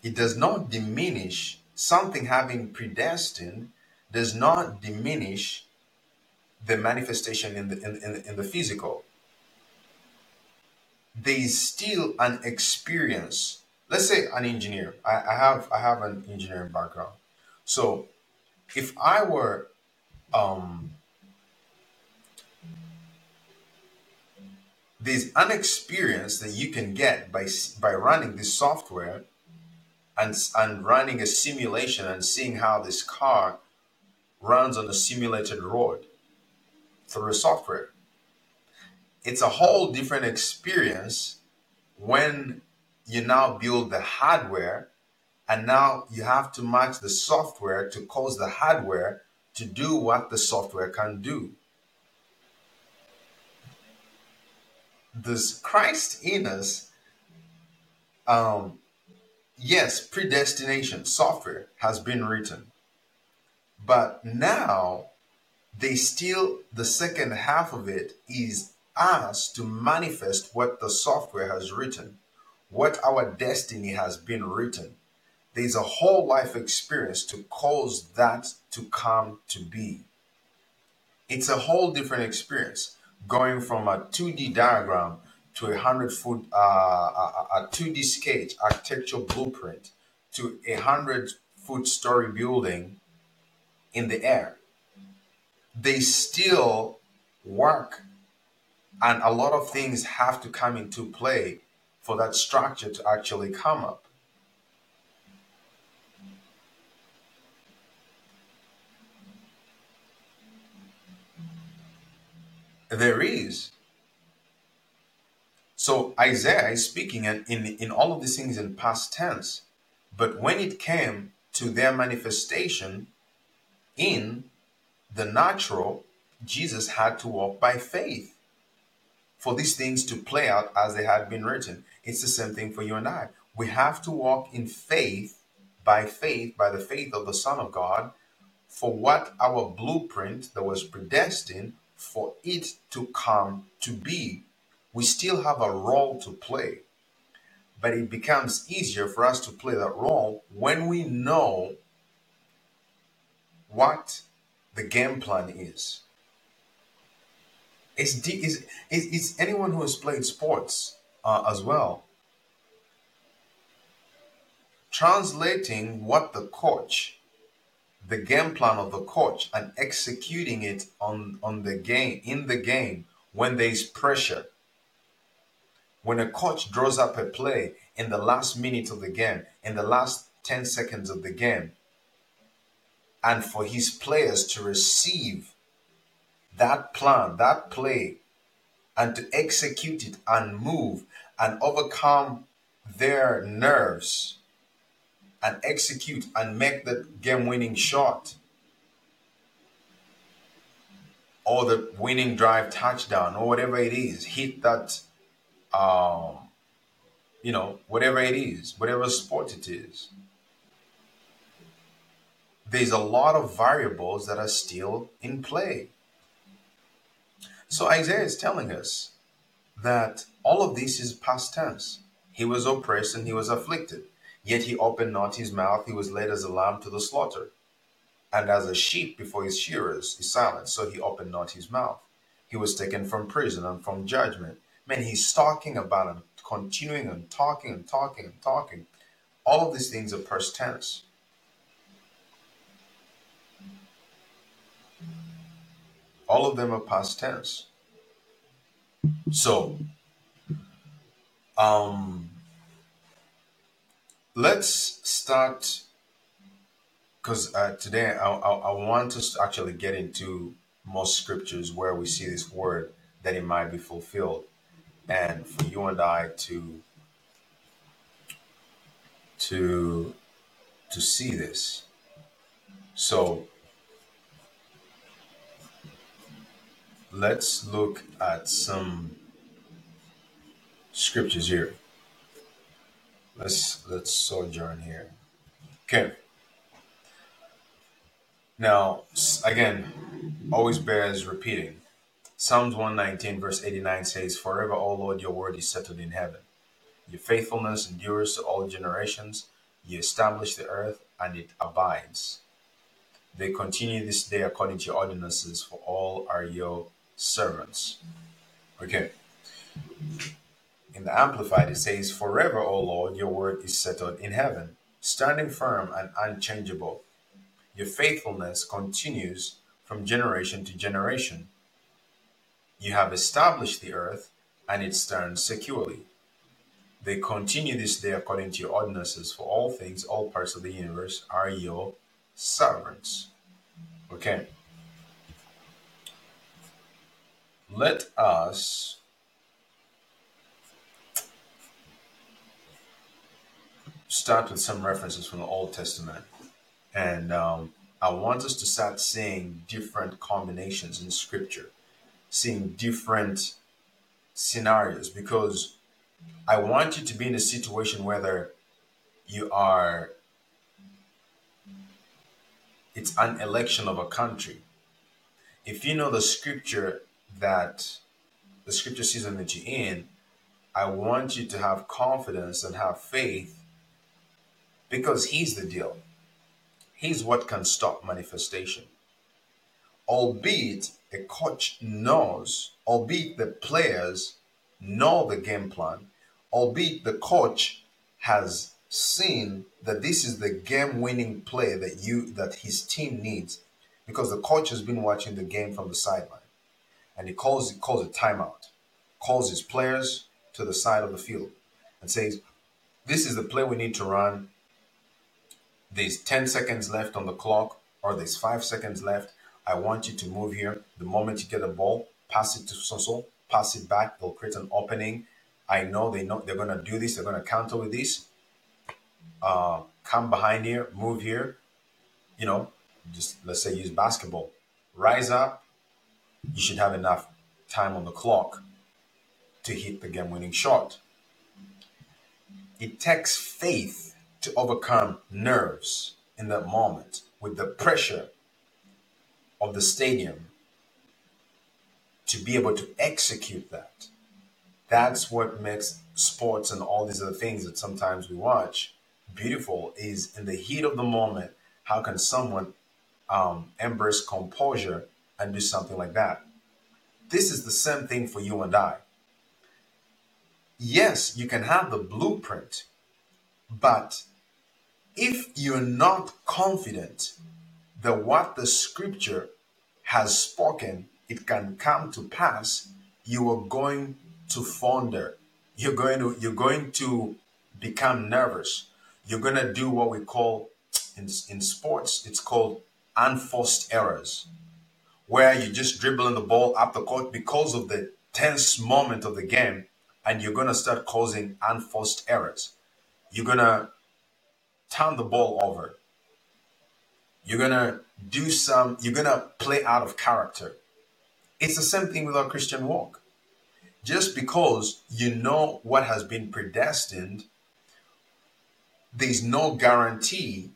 it does not diminish something having predestined does not diminish the manifestation in the in, in, in the physical there is still an experience. Let's say an engineer. I, I have i have an engineering background. So if i were um there's an experience that you can get by by running this software and and running a simulation and seeing how this car runs on a simulated road through software. It's a whole different experience when you now build the hardware and now you have to match the software to cause the hardware to do what the software can do. This Christ in us, um, yes, predestination software has been written, but now they still, the second half of it is us to manifest what the software has written, what our destiny has been written. There's a whole life experience to cause that to come to be. It's a whole different experience going from a 2D diagram to a 100 foot, uh, a, a 2D sketch, architectural blueprint to a 100 foot story building in the air they still work. And a lot of things have to come into play for that structure to actually come up. There is. So isaiah is speaking in, in, in all of these things in past tense. But when it came to their manifestation in the natural, Jesus had to walk by faith for these things to play out as they had been written. It's the same thing for you and I. We have to walk in faith, by faith, by the faith of the Son of God, for what our blueprint that was predestined for it to come to be. We still have a role to play, but it becomes easier for us to play that role when we know what the game plan is. It's, de- it's, it's anyone who has played sports uh, as well. Translating what the coach, the game plan of the coach, and executing it on, on the game, in the game, when there is pressure. When a coach draws up a play in the last minute of the game, in the last 10 seconds of the game, and for his players to receive that plan, that play, and to execute it and move and overcome their nerves and execute and make the game winning shot or the winning drive touchdown or whatever it is, hit that um, you know, whatever it is, whatever sport it is. There's a lot of variables that are still in play. So Isaiah is telling us that all of this is past tense. He was oppressed and he was afflicted, yet he opened not his mouth. He was led as a lamb to the slaughter, and as a sheep before his shearers is silent, so he opened not his mouth. He was taken from prison and from judgment. Man, he's talking about and continuing and talking and talking and talking. All of these things are past tense. All of them are past tense. So, um, let's start because uh, today I, I, I want us to actually get into most scriptures where we see this word that it might be fulfilled, and for you and I to to to see this. So let's look at some scriptures here. Let's let's sojourn here. Okay. Now, again, always bears repeating. Psalms 119, verse 89 says, Forever, O Lord, your word is settled in heaven. Your faithfulness endures to all generations. You establish the earth, and it abides. They continue this day according to your ordinances, for all are your servants. Okay. In the Amplified, it says, Forever, O Lord, your word is settled in heaven, standing firm and unchangeable. Your faithfulness continues from generation to generation. You have established the earth, and it stands securely. They continue this day according to your ordinances, for all things, all parts of the universe are your servants. Okay. Let us start with some references from the Old Testament. And um, I want us to start seeing different combinations in scripture, seeing different scenarios, because I want you to be in a situation whether you are, it's an election of a country. If you know the scripture that the scripture season that you're in, I want you to have confidence and have faith because He's the deal. He's what can stop manifestation. Albeit a coach knows, albeit the players know the game plan, albeit the coach has seen that this is the game winning play that you that his team needs because the coach has been watching the game from the sideline and he calls he calls a timeout, calls his players to the side of the field and says, This is the play we need to run there's 10 seconds left on the clock or there's five seconds left. I want you to move here. The moment you get the ball, pass it to Soso, pass it back. They'll create an opening. I know they know they're gonna do this. They're gonna counter with this. Uh, come behind here, move here. You know, just let's say use basketball. Rise up. You should have enough time on the clock to hit the game-winning shot. It takes faith to overcome nerves in that moment with the pressure of the stadium to be able to execute that. That's what makes sports and all these other things that sometimes we watch beautiful is in the heat of the moment, how can someone um, embrace composure and do something like that? This is the same thing for you and I. Yes, you can have the blueprint, but if you're not confident that what the scripture has spoken, it can come to pass, you are going to founder. You're going to you're going to become nervous. You're going to do what we call in, in sports, it's called unforced errors, where you're just dribbling the ball up the court because of the tense moment of the game, and you're going to start causing unforced errors. You're going to turn the ball over. You're going to do some, you're going to play out of character. It's the same thing with our Christian walk. just because you know what has been predestined, there's no guarantee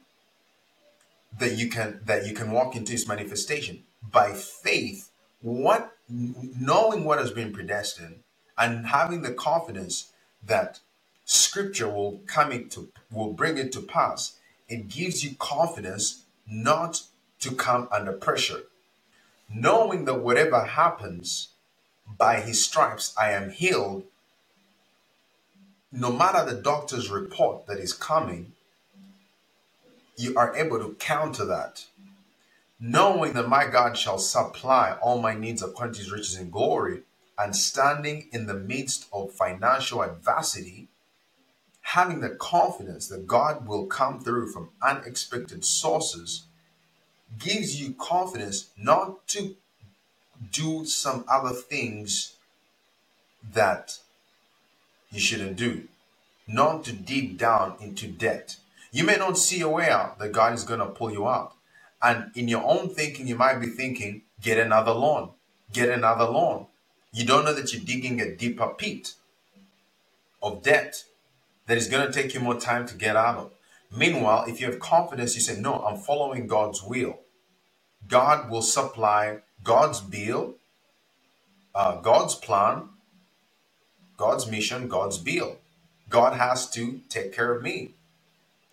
that you can that you can walk into its manifestation by faith what knowing what has been predestined and having the confidence that scripture will come into will bring it to pass it gives you confidence not to come under pressure. Knowing that whatever happens by his stripes i am healed no matter the doctor's report that is coming you are able to counter that knowing that my God shall supply all my needs according to his riches in glory, and standing in the midst of financial adversity, having the confidence that God will come through from unexpected sources, gives you confidence not to do some other things that you shouldn't do, not to dig down into debt. You may not see a way out that God is going to pull you out and in your own thinking, you might be thinking, get another loan, get another loan. You don't know that you're digging a deeper pit of debt that is going to take you more time to get out of. Meanwhile, if you have confidence, you say, No, I'm following God's will. God will supply God's bill, uh, God's plan, God's mission, God's bill. God has to take care of me.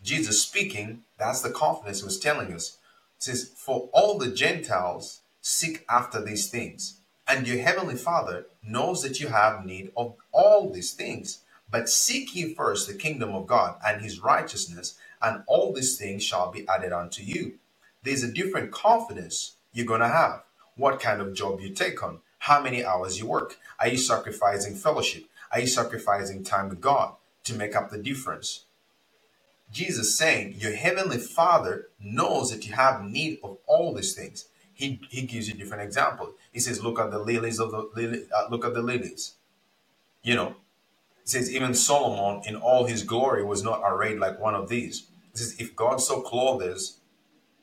Jesus speaking, that's the confidence he was telling us. It says, For all the Gentiles seek after these things, and your heavenly Father knows that you have need of all these things. But seek ye first the kingdom of God and his righteousness, and all these things shall be added unto you. There's a different confidence you're going to have. What kind of job you take on, how many hours you work. Are you sacrificing fellowship? Are you sacrificing time with God to make up the difference? Jesus saying, Your heavenly Father knows that you have need of all these things. He, he gives you different examples. He says, Look at the lilies of the lily, uh, look at the lilies. You know, he says, even Solomon in all his glory was not arrayed like one of these. He says, If God so clothes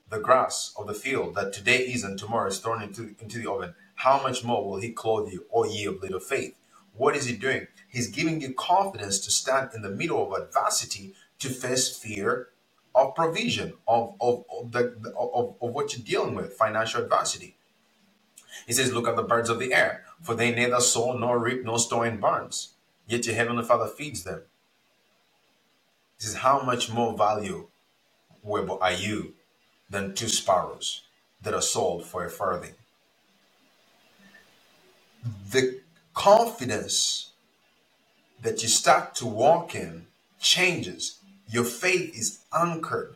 the grass of the field that today is and tomorrow is thrown into, into the oven, how much more will he clothe you, O ye of little faith? What is he doing? He's giving you confidence to stand in the middle of adversity to face fear of provision, of, of, of, the, of, of what you're dealing with, financial adversity. He says, Look at the birds of the air, for they neither sow nor reap nor store in barns, yet your heavenly Father feeds them. He says, How much more value are you than two sparrows that are sold for a farthing? The confidence that you start to walk in changes your faith is anchored.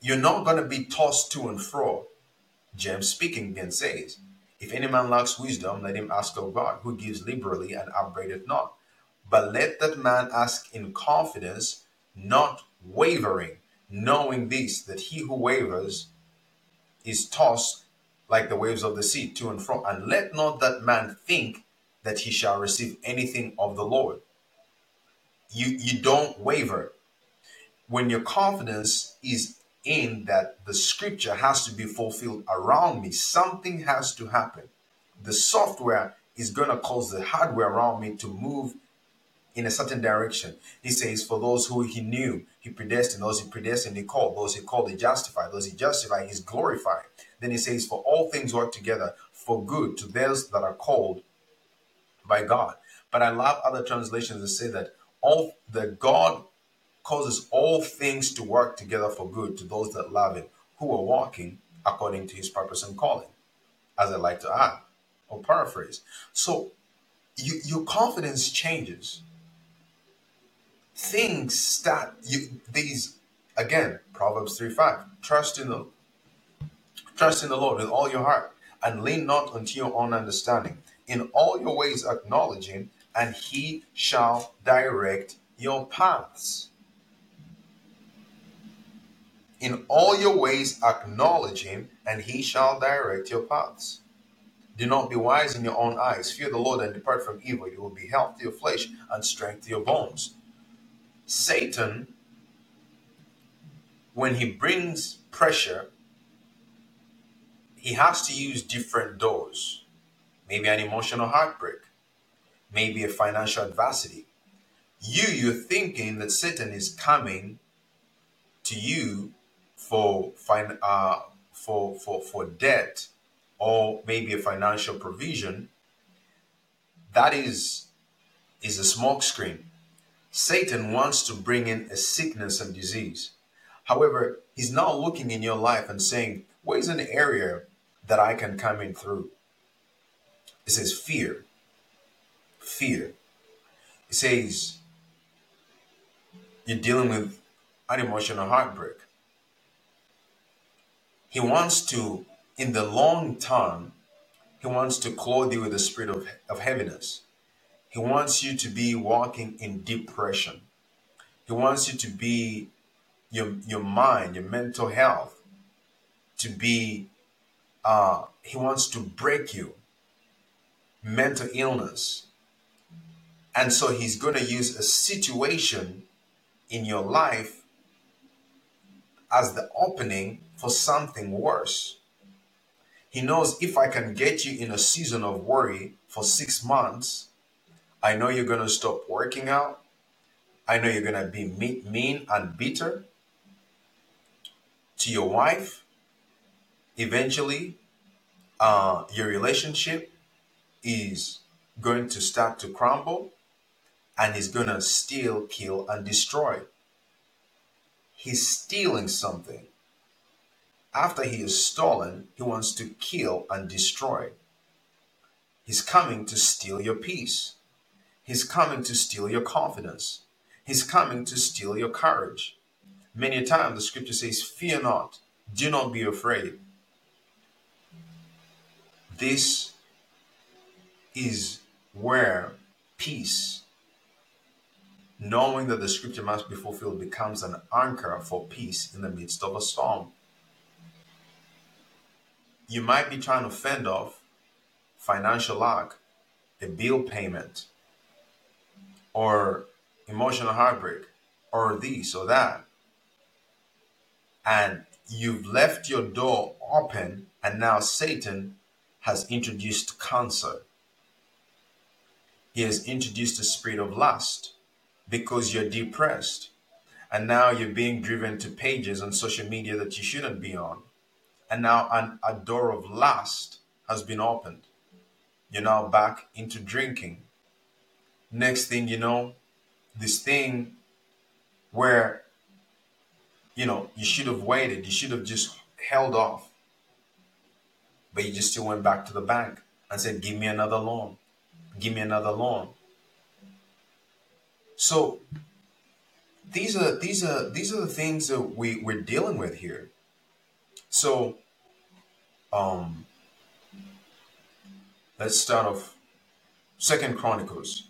You're not going to be tossed to and fro. James speaking then says, If any man lacks wisdom, let him ask of God, who gives liberally and upbraideth not. But let that man ask in confidence, not wavering, knowing this, that he who wavers is tossed like the waves of the sea to and fro. And let not that man think that he shall receive anything of the Lord. You, you don't waver when your confidence is in that the scripture has to be fulfilled around me, something has to happen. The software is going to cause the hardware around me to move in a certain direction. He says, For those who he knew, he predestined, those he predestined, he called, those he called, he justified, those he justified, he's glorified. Then he says, For all things work together for good to those that are called by God. But I love other translations that say that all the God causes all things to work together for good to those that love him, who are walking according to his purpose and calling, as I like to add or paraphrase. So you, your confidence changes. Things start you these again, Proverbs 3 5. Trust in the trust in the Lord with all your heart, and lean not unto your own understanding. In all your ways acknowledge him, and he shall direct your paths. In all your ways acknowledge him, and he shall direct your paths. Do not be wise in your own eyes. Fear the Lord and depart from evil. You will be health to your flesh and strength to your bones. Satan, when he brings pressure, he has to use different doors. Maybe an emotional heartbreak. maybe a financial adversity. You, you're thinking that Satan is coming to you for fin- uh, for for for debt or maybe a financial provision. That is is a smoke screen. Satan wants to bring in a sickness and disease. However, he's now looking in your life and saying, Where's an area that I can come in through? It says fear. Fear. It says you're dealing with an emotional heartbreak. He wants to, in the long term, he wants to clothe you with the spirit of, of heaviness. He wants you to be walking in depression. He wants you to be your your mind, your mental health, to be. Uh, he wants to break you. Mental illness, and so he's going to use a situation in your life as the opening for something worse. He knows if I can get you in a season of worry for six months, I know you're going to stop working out. I know you're going to be mean and bitter to your wife. Eventually, uh, your relationship is going to start to crumble and he's going to steal, kill, and destroy. He's stealing something. After he is stolen, he wants to kill and destroy. He's coming to steal your peace. He's coming to steal your confidence. He's coming to steal your courage. Many times the scripture says, Fear not, do not be afraid. This is where peace, knowing that the scripture must be fulfilled, becomes an anchor for peace in the midst of a storm. You might be trying to fend off financial lack, a bill payment, or emotional heartbreak, or this or that. And you've left your door open, and now Satan has introduced cancer. He has introduced the spirit of lust because you're depressed. And now you're being driven to pages on social media that you shouldn't be on. And now an, a door of lust has been opened. You're now back into drinking. Next thing you know, this thing where, you know, you should have waited, you should have just held off. But you just still went back to the bank and said, Give me another loan. Give me another loan. So these are these are these are the things that we, we're dealing with here. So um let's start off Second Chronicles.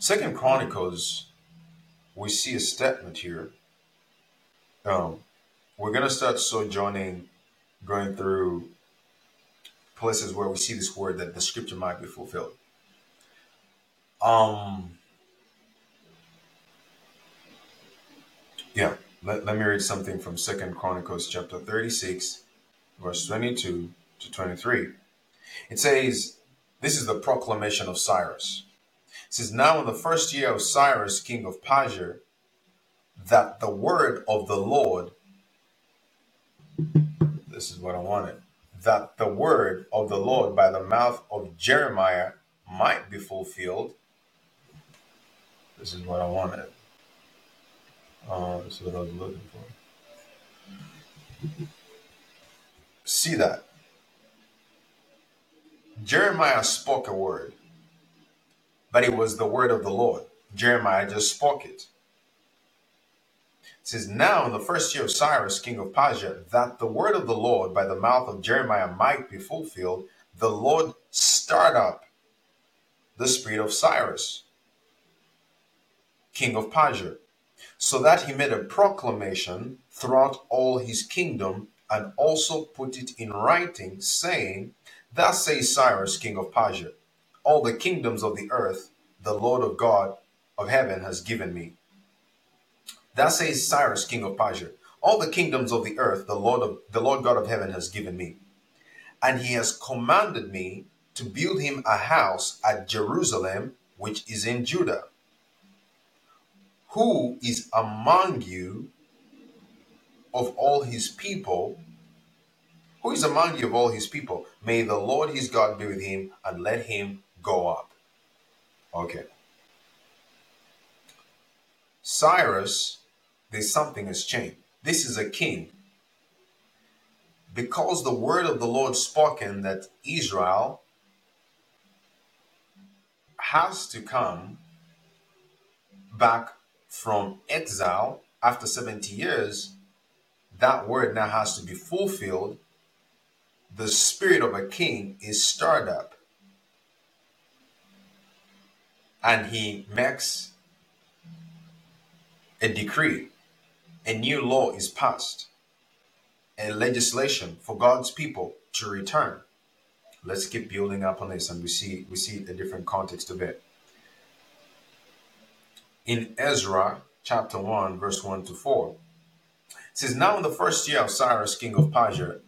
Second Chronicles, we see a statement here. Um, we're gonna start sojourning, going through places where we see this word that the scripture might be fulfilled. Um, yeah, let, let me read something from Second Chronicles chapter 36, verse 22 to 23. It says, This is the proclamation of Cyrus. It says, Now in the first year of Cyrus, king of Persia, that the word of the Lord, this is what I wanted, that the word of the Lord by the mouth of Jeremiah might be fulfilled. This is what I wanted. Uh, this is what I was looking for. See that? Jeremiah spoke a word, but it was the word of the Lord. Jeremiah just spoke it. It says, Now in the first year of Cyrus, king of Persia, that the word of the Lord by the mouth of Jeremiah might be fulfilled, the Lord stirred up the spirit of Cyrus, king of Persia, so that he made a proclamation throughout all his kingdom and also put it in writing, saying, Thus says Cyrus, king of Persia, all the kingdoms of the earth the Lord of God of heaven has given me. Thus says Cyrus, king of Persia, all the kingdoms of the earth the Lord of the Lord God of heaven has given me. And he has commanded me to build him a house at Jerusalem, which is in Judah. Who is among you of all his people? Who is among you of all his people? May the Lord his God be with him and let him go up. Okay. Cyrus, there's something has changed. This is a king. Because the word of the Lord spoken that Israel has to come back from exile after 70 years, that word now has to be fulfilled. The spirit of a king is stirred up. And he makes a decree. A new law is passed. A legislation for God's people to return. Let's keep building up on this and we see we see a different context of it. In Ezra chapter 1, verse 1 to 4. Says, Now in the first year of Cyrus, king of Persia,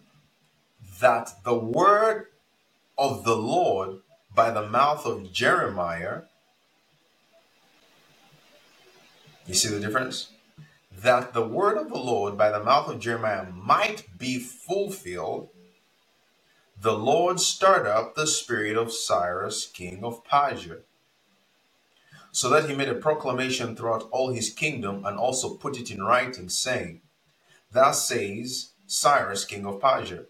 that the word of the Lord by the mouth of Jeremiah, you see the difference? That the word of the Lord by the mouth of Jeremiah might be fulfilled, the Lord stirred up the spirit of Cyrus, king of Persia, so that he made a proclamation throughout all his kingdom and also put it in writing, saying, Thus says Cyrus, king of Persia,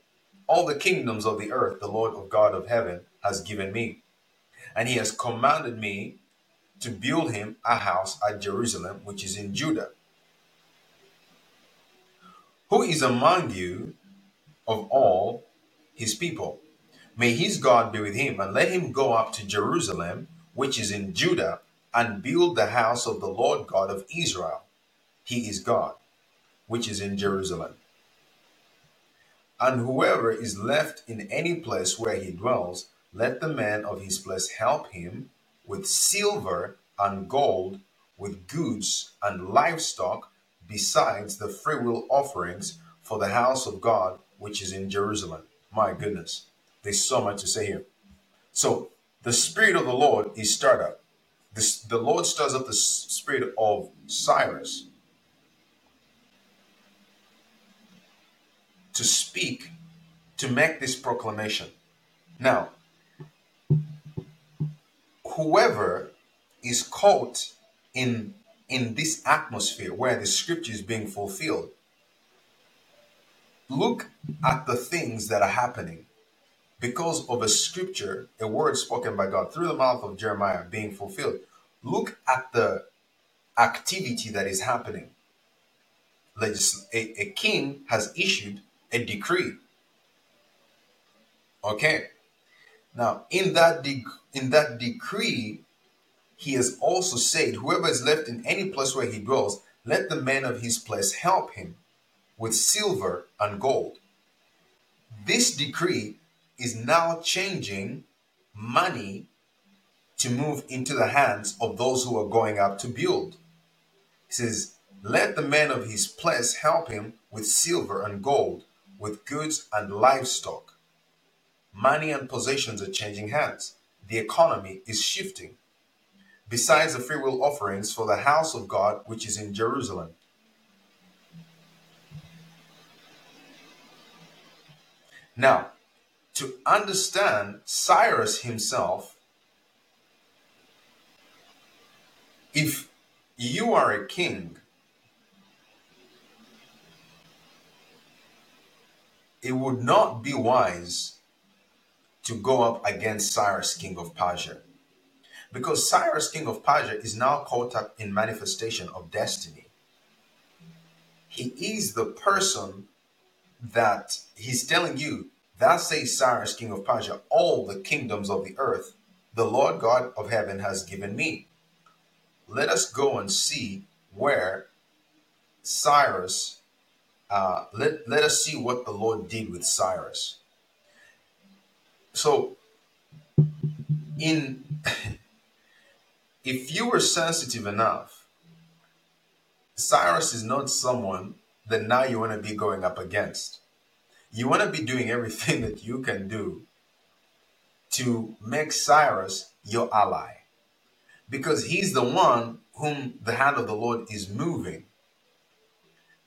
all the kingdoms of the earth the Lord of God of heaven has given me, and he has commanded me to build him a house at Jerusalem, which is in Judah. Who is among you of all his people? May his God be with him, and let him go up to Jerusalem, which is in Judah, and build the house of the Lord God of Israel. He is God, which is in Jerusalem. And whoever is left in any place where he dwells, let the man of his place help him with silver and gold, with goods and livestock, besides the freewill offerings for the house of God which is in Jerusalem. My goodness, there's so much to say here. So, the Spirit of the Lord is stirred up. The Lord stirs up the spirit of Cyrus to speak, to make this proclamation. Now, whoever is caught in in this atmosphere where the scripture is being fulfilled look at the things that are happening because of a scripture a word spoken by god through the mouth of jeremiah being fulfilled look at the activity that is happening Legis- a, a king has issued a decree okay now in that de- in that decree he has also said, Whoever is left in any place where he dwells, let the men of his place help him with silver and gold. This decree is now changing money to move into the hands of those who are going up to build. He says, Let the men of his place help him with silver and gold, with goods and livestock. Money and possessions are changing hands. The economy is shifting besides the freewill offerings for the house of God which is in Jerusalem. Now, to understand Cyrus himself, if you are a king, it would not be wise to go up against Cyrus, king of Persia. Because Cyrus, king of Persia, is now caught up in manifestation of destiny. He is the person that he's telling you, that says Cyrus, king of Persia, all the kingdoms of the earth, the Lord God of heaven has given me. Let us go and see where Cyrus, uh, let, let us see what the Lord did with Cyrus. So, in if you were sensitive enough, Cyrus is not someone that now you want to be going up against. You want to be doing everything that you can do to make Cyrus your ally because he's the one whom the hand of the Lord is moving.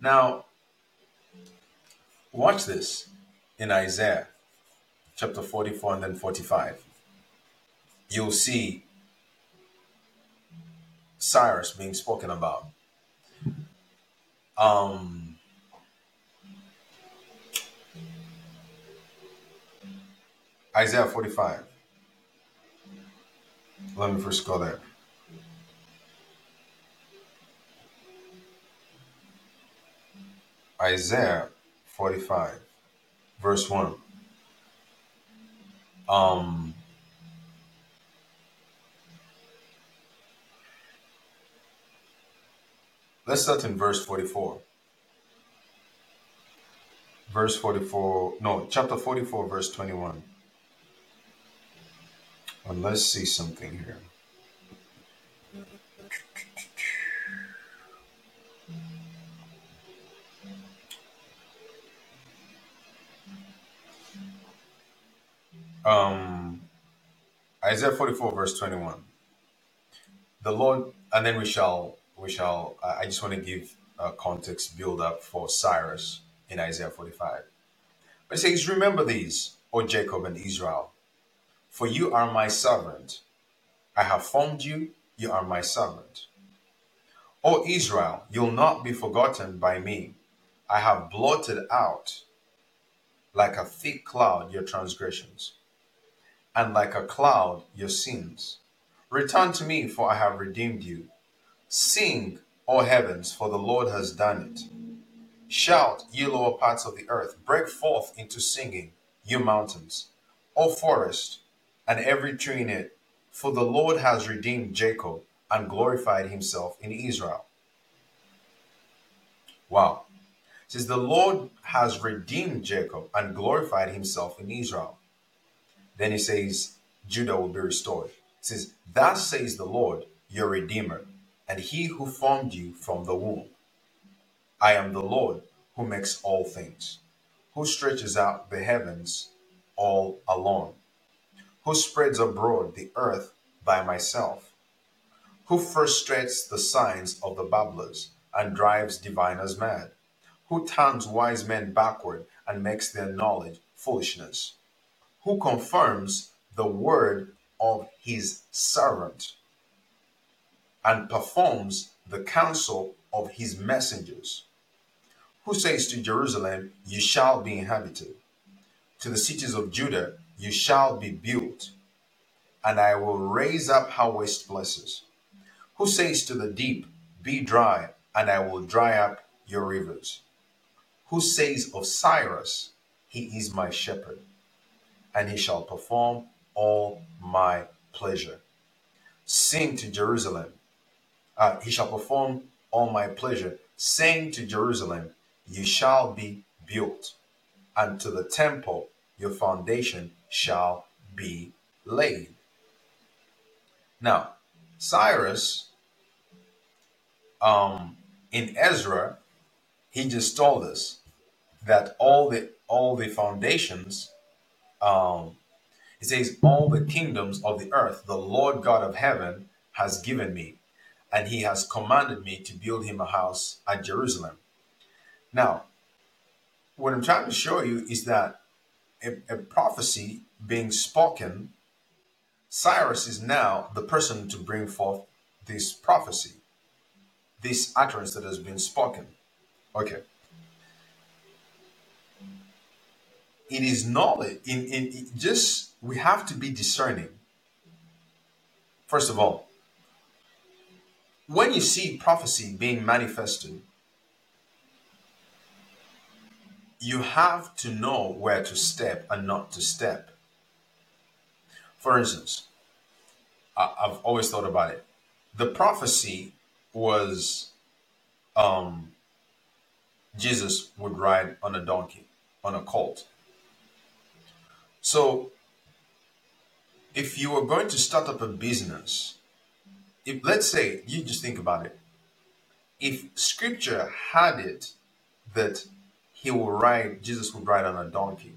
Now, watch this in Isaiah chapter 44 and then 45. You'll see Cyrus being spoken about. Um, Isaiah 45. Let me first go there. Isaiah 45, verse 1. Um, let's start in verse 44. Verse 44, no, chapter 44, verse 21. And let's see something here. Um, Isaiah 44, verse 21. The Lord, and then we shall, we shall, I just want to give a context build up for Cyrus in Isaiah 45. But it says, Remember these, O Jacob and Israel, for you are my servant. I have formed you, you are my servant. O Israel, you'll not be forgotten by me. I have blotted out like a thick cloud your transgressions and like a cloud your sins. Return to me, for I have redeemed you. Sing, O heavens, for the Lord has done it. Shout, ye lower parts of the earth, break forth into singing, you mountains, O forest, and every tree in it, for the Lord has redeemed Jacob and glorified himself in Israel. Wow. It says the Lord has redeemed Jacob and glorified himself in Israel. Then he says, Judah will be restored. He says, Thus says the Lord, your Redeemer, and he who formed you from the womb. I am the Lord who makes all things, who stretches out the heavens all alone, who spreads abroad the earth by myself, who frustrates the signs of the babblers and drives diviners mad, who turns wise men backward and makes their knowledge foolishness who confirms the word of his servant and performs the counsel of his messengers, who says to Jerusalem, You shall be inhabited, to the cities of Judah, You shall be built, and I will raise up her waste places, who says to the deep, Be dry, and I will dry up your rivers, who says of Cyrus, He is my shepherd and he shall perform all my pleasure. Sing to Jerusalem. Uh, he shall perform all my pleasure. Sing to Jerusalem, you shall be built, and to the temple your foundation shall be laid. Now, Cyrus, um, in Ezra, he just told us that all the all the foundations um, it says, All the kingdoms of the earth, the Lord God of heaven has given me, and he has commanded me to build him a house at Jerusalem. Now, what I'm trying to show you is that a, a prophecy being spoken, Cyrus is now the person to bring forth this prophecy, this utterance that has been spoken. Okay. It is knowledge in, in just we have to be discerning. First of all when you see prophecy being manifested you have to know where to step and not to step. For instance I, i've always thought about it. The prophecy was um jesus would ride on a donkey on a colt so, if you were going to start up a business, if let's say you just think about it, if Scripture had it that he will ride, Jesus would ride on a donkey,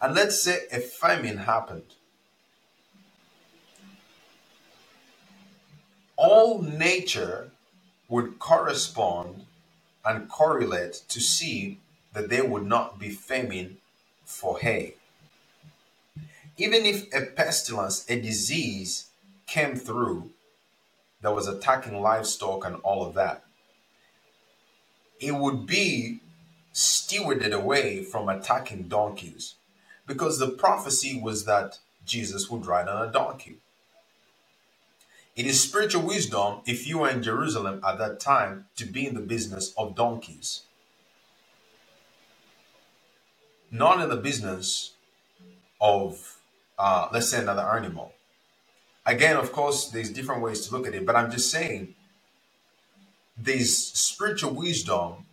and let's say a famine happened, all nature would correspond and correlate to see that there would not be famine for hay. Even if a pestilence, a disease came through that was attacking livestock and all of that, it would be stewarded away from attacking donkeys because the prophecy was that Jesus would ride on a donkey. It is spiritual wisdom if you are in Jerusalem at that time to be in the business of donkeys, not in the business of, uh, let's say, another animal. Again, of course, there's different ways to look at it, but I'm just saying there's spiritual wisdom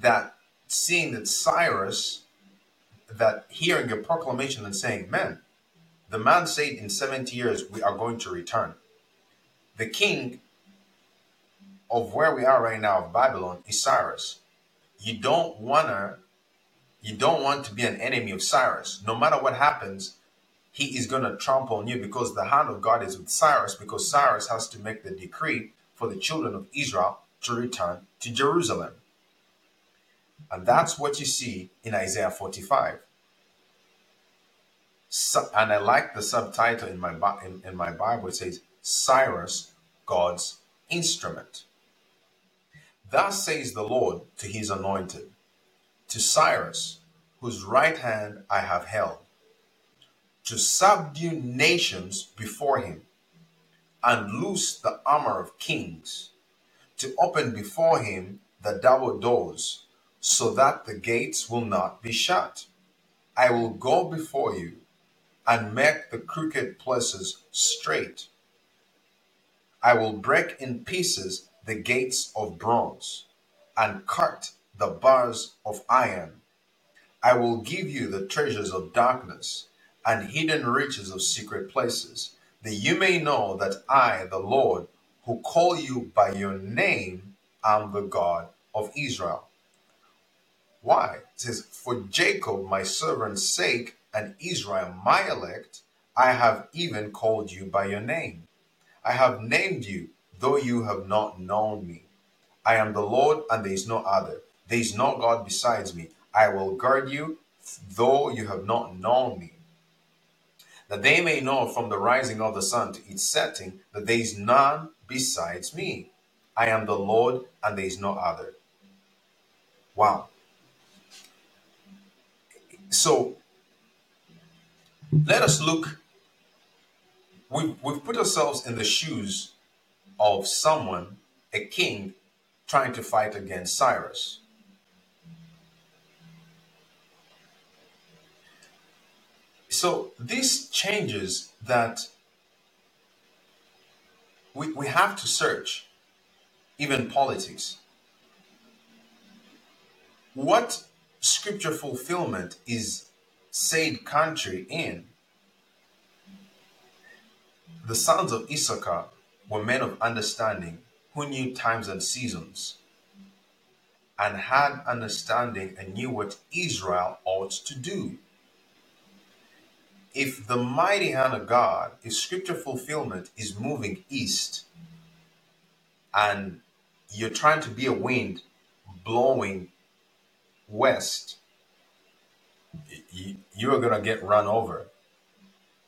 that seeing that Cyrus, that hearing a proclamation and saying, Man, the man said in 70 years we are going to return. The king of where we are right now of Babylon is Cyrus. You don't wanna you don't want to be an enemy of Cyrus. No matter what happens, he is going to trample on you because the hand of God is with Cyrus because Cyrus has to make the decree for the children of Israel to return to Jerusalem. And that's what you see in Isaiah 45. So, and I like the subtitle in my in, in my Bible. It says Cyrus, God's instrument. Thus says the Lord to his anointed, to Cyrus, whose right hand I have held, to subdue nations before him, and loose the armor of kings, to open before him the double doors, so that the gates will not be shut. I will go before you and make the crooked places straight. I will break in pieces the gates of bronze and cut the bars of iron. I will give you the treasures of darkness and hidden riches of secret places, that you may know that I, the Lord, who call you by your name, am the God of Israel. Why? It says, For Jacob, my servant's sake, and Israel, my elect, I have even called you by your name. I have named you, though you have not known me. I am the Lord, and there is no other. There is no God besides me. I will guard you, though you have not known me. That they may know from the rising of the sun to its setting that there is none besides me. I am the Lord, and there is no other. Wow. So let us look. We've, we've put ourselves in the shoes of someone, a king, trying to fight against Cyrus. So these changes that we, we have to search, even politics. What scripture fulfillment is said country in? The sons of Issachar were men of understanding who knew times and seasons and had understanding and knew what Israel ought to do. If the mighty hand of God, if scripture fulfillment is moving east and you're trying to be a wind blowing west, you, are going to get run over.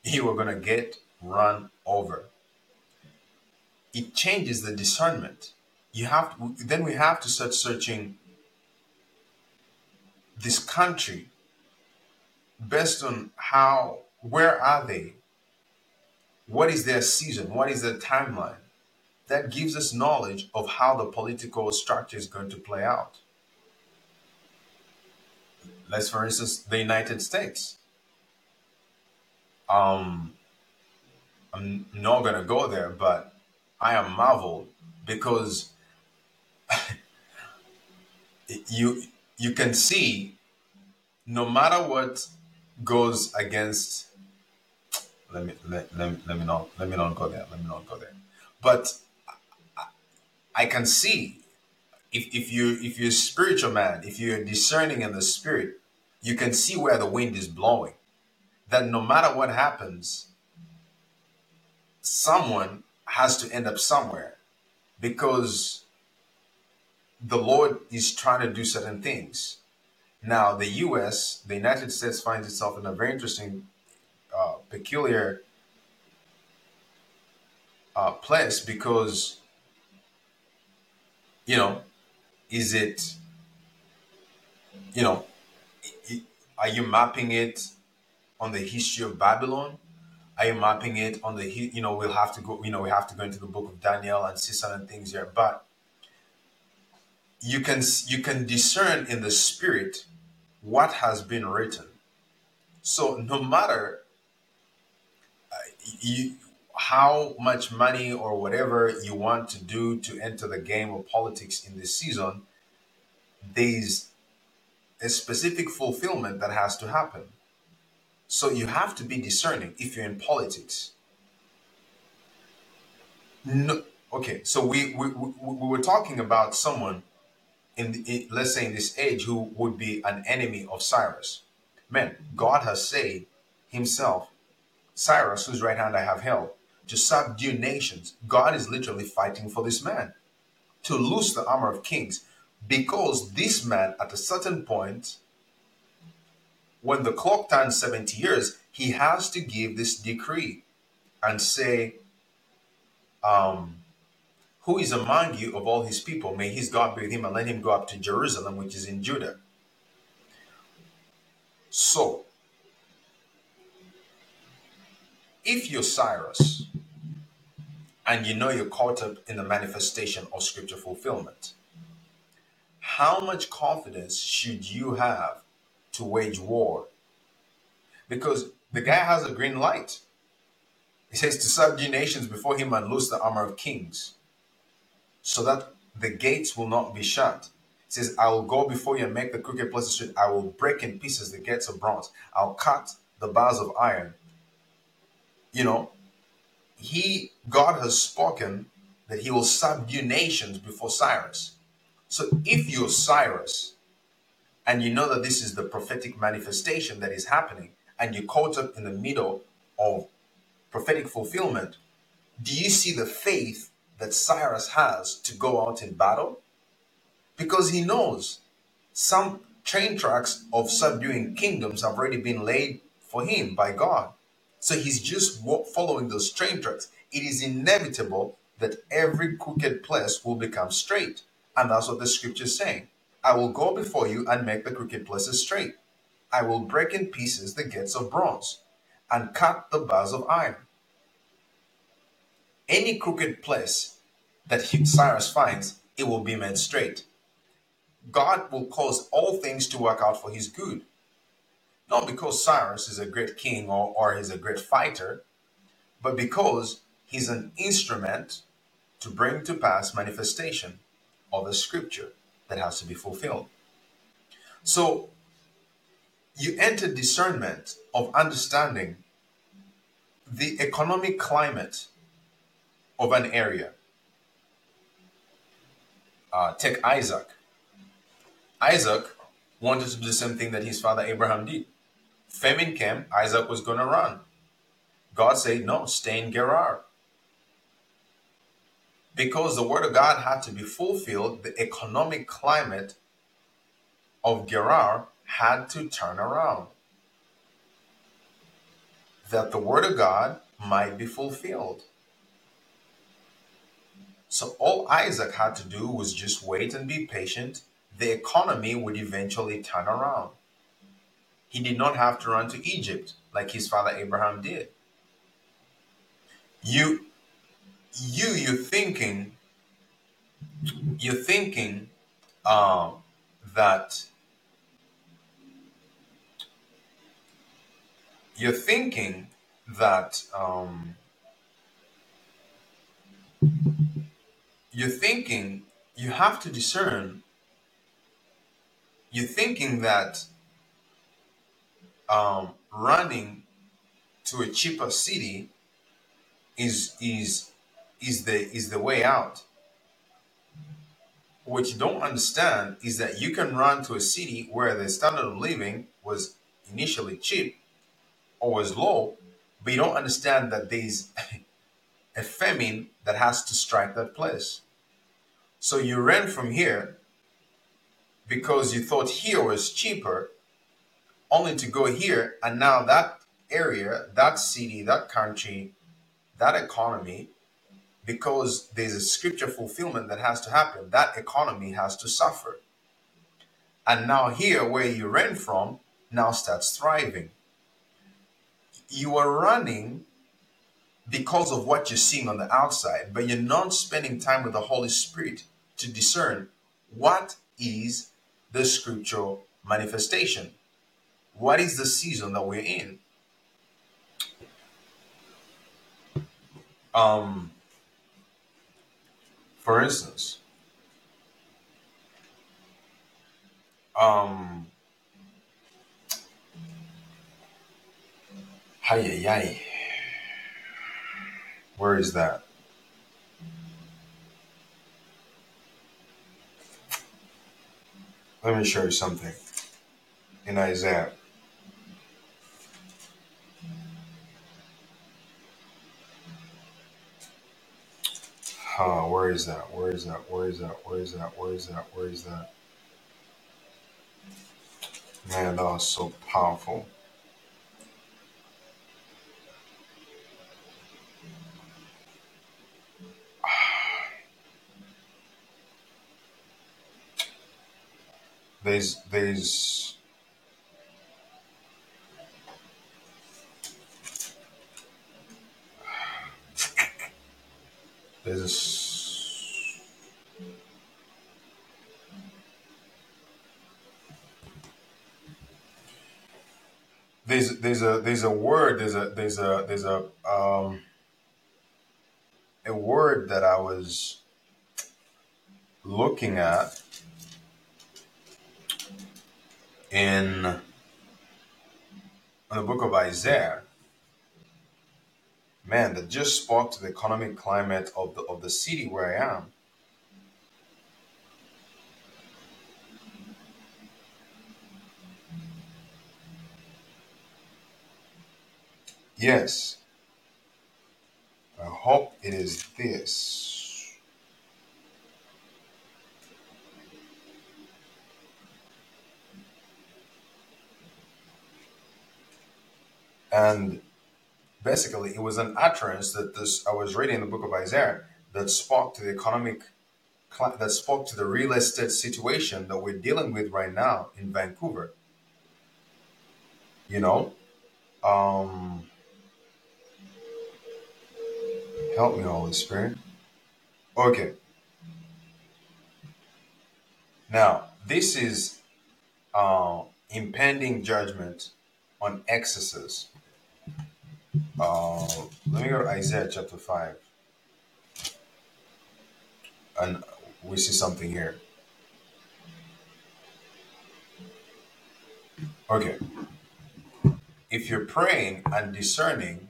You are going to get run over. It changes the discernment. You have to, then we have to start searching this country based on how where are they? What is their season? What is their timeline? That gives us knowledge of how the political structure is going to play out. Let's, for instance, the United States. Um, I'm not going to go there, but I am marveled because you you can see no matter what goes against let me let, let, let me not let me not go there let me not go there but i can see if, if you if you're a spiritual man if you're discerning in the spirit you can see where the wind is blowing that no matter what happens someone has to end up somewhere because the Lord is trying to do certain things. Now, the U.S., the United States, finds itself in a very interesting, peculiar uh, place because, you know, is it, you know, are you mapping it on the history of Babylon? Are you mapping it on the, you know, we'll have to go, you know, we have to go into the book of Daniel and see certain things here, but you can you can discern in the spirit what has been written. So no matter you, how much money or whatever you want to do to enter the game of politics in this season, there's a specific fulfillment that has to happen. So you have to be discerning if you're in politics. No, okay, so we, we, we, we were talking about someone in, the, in, let's say in this age who would be an enemy of Cyrus. Man, God has said himself, Cyrus, whose right hand I have held, to subdue nations. God is literally fighting for this man to loose the armor of kings because this man, at a certain point, when the clock turns 70 years, he has to give this decree and say, um, Who is among you of all his people? May his God be with him and let him go up to Jerusalem, which is in Judah. So, if you're Cyrus and you know you're caught up in the manifestation of scripture fulfillment, how much confidence should you have to wage war? Because the guy has a green light. He says to subdue nations before him and loose the armor of kings, so that the gates will not be shut. He says, I will go before you and make the crooked places straight. I will break in pieces the gates of bronze. I'll cut the bars of iron. You know, he God has spoken that he will subdue nations before Cyrus. So if you're Cyrus and you know that this is the prophetic manifestation that is happening, and you're caught up in the middle of prophetic fulfillment, do you see the faith that Cyrus has to go out in battle? Because he knows some train tracks of subduing kingdoms have already been laid for him by God. So he's just following those train tracks. It is inevitable that every crooked place will become straight. And that's what the scripture is saying. I will go before you and make the crooked places straight. I will break in pieces the gates of bronze and cut the bars of iron. Any crooked place that Cyrus finds, it will be made straight. God will cause all things to work out for his good. Not because Cyrus is a great king or, or he's a great fighter, but because he's an instrument to bring to pass manifestation of a scripture that has to be fulfilled. So you enter discernment of understanding the economic climate of an area. Uh, take Isaac. Isaac wanted to do the same thing that his father Abraham did. Famine came, Isaac was going to run. God said, No, stay in Gerar. Because the word of God had to be fulfilled, the economic climate of Gerar had to turn around. That the word of God might be fulfilled. So all Isaac had to do was just wait and be patient. The economy would eventually turn around. He did not have to run to Egypt like his father Abraham did. You you you're thinking you're thinking uh, that you're thinking that um, you're thinking you have to discern you're thinking that um, running to a cheaper city is is is the is the way out what you don't understand is that you can run to a city where the standard of living was initially cheap or was low, but you don't understand that there's a famine that has to strike that place. So you ran from here because you thought here was cheaper, only to go here, and now that area, that city, that country, that economy, because there's a scripture fulfillment that has to happen, that economy has to suffer. And now here, where you ran from, now starts thriving. You are running because of what you're seeing on the outside, but you're not spending time with the Holy Spirit to discern what is the scriptural manifestation. What is the season that we're in? Um, for instance, um, hi, hi, where is that? Let me show you something in Isaiah. Uh, where is that? Where is that? Where is that? Where is that? Where is that? Where is that? Man, that was so powerful. There's there's there's there's there's a there's a word there's a there's a there's a um a word that I was looking at in the book of Isaiah, man, that just spoke to the economic climate of the of the city where I am. Yes, I hope it is this. And basically, it was an utterance that this I was reading in the book of Isaiah that spoke to the economic that spoke to the real estate situation that we're dealing with right now in Vancouver. You know, um, help me, Holy Spirit. Okay, now this is uh, impending judgment on excesses. Uh, let me go to Isaiah chapter 5, and we see something here. Okay, if you're praying and discerning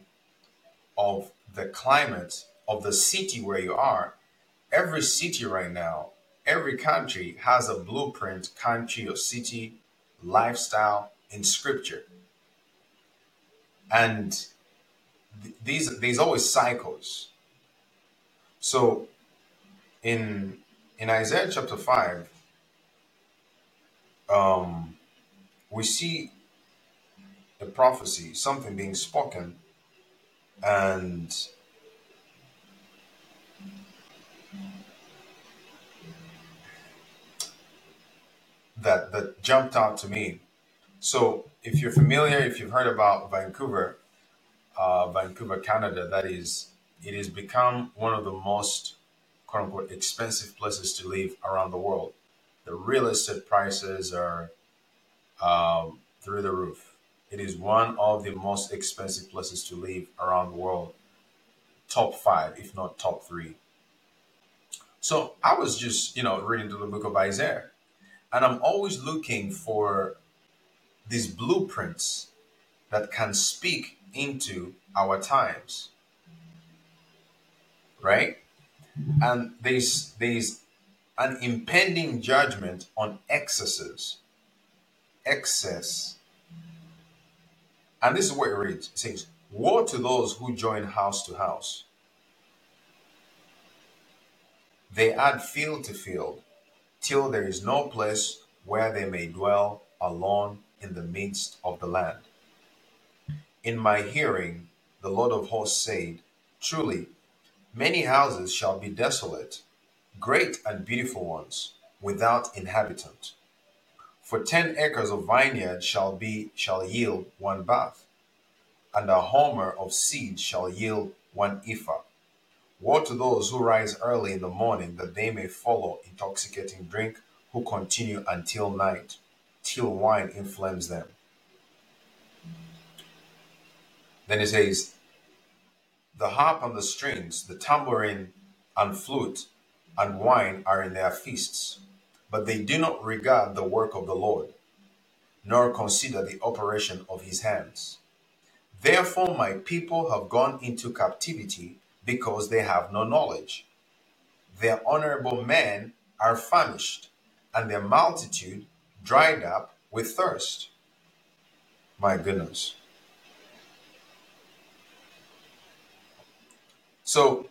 of the climate of the city where you are, every city right now, every country has a blueprint, country or city, lifestyle in scripture. And these there's always cycles. So in in Isaiah chapter 5, um, we see a prophecy, something being spoken, and that that jumped out to me. So if you're familiar, if you've heard about Vancouver, uh, Vancouver, Canada, that is, it has become one of the most quote unquote expensive places to live around the world. The real estate prices are um, through the roof. It is one of the most expensive places to live around the world, top five, if not top three. So I was just, you know, reading through the book of Isaiah, and I'm always looking for these blueprints that can speak into our times, right? And there's there's an impending judgment on excesses, excess. And this is what it reads. It says, Woe to those who join house to house. They add field to field, till there is no place where they may dwell alone in the midst of the land. In my hearing, the Lord of hosts said, Truly, many houses shall be desolate, great and beautiful ones, without inhabitant. For ten acres of vineyard shall be shall yield one bath, and a homer of seed shall yield one ephah. Woe to those who rise early in the morning that they may follow intoxicating drink, who continue until night, till wine inflames them. Then he says, The harp and the strings, the tambourine and flute and wine are in their feasts, but they do not regard the work of the Lord, nor consider the operation of his hands. Therefore, my people have gone into captivity because they have no knowledge. Their honorable men are famished, and their multitude dried up with thirst. My goodness. So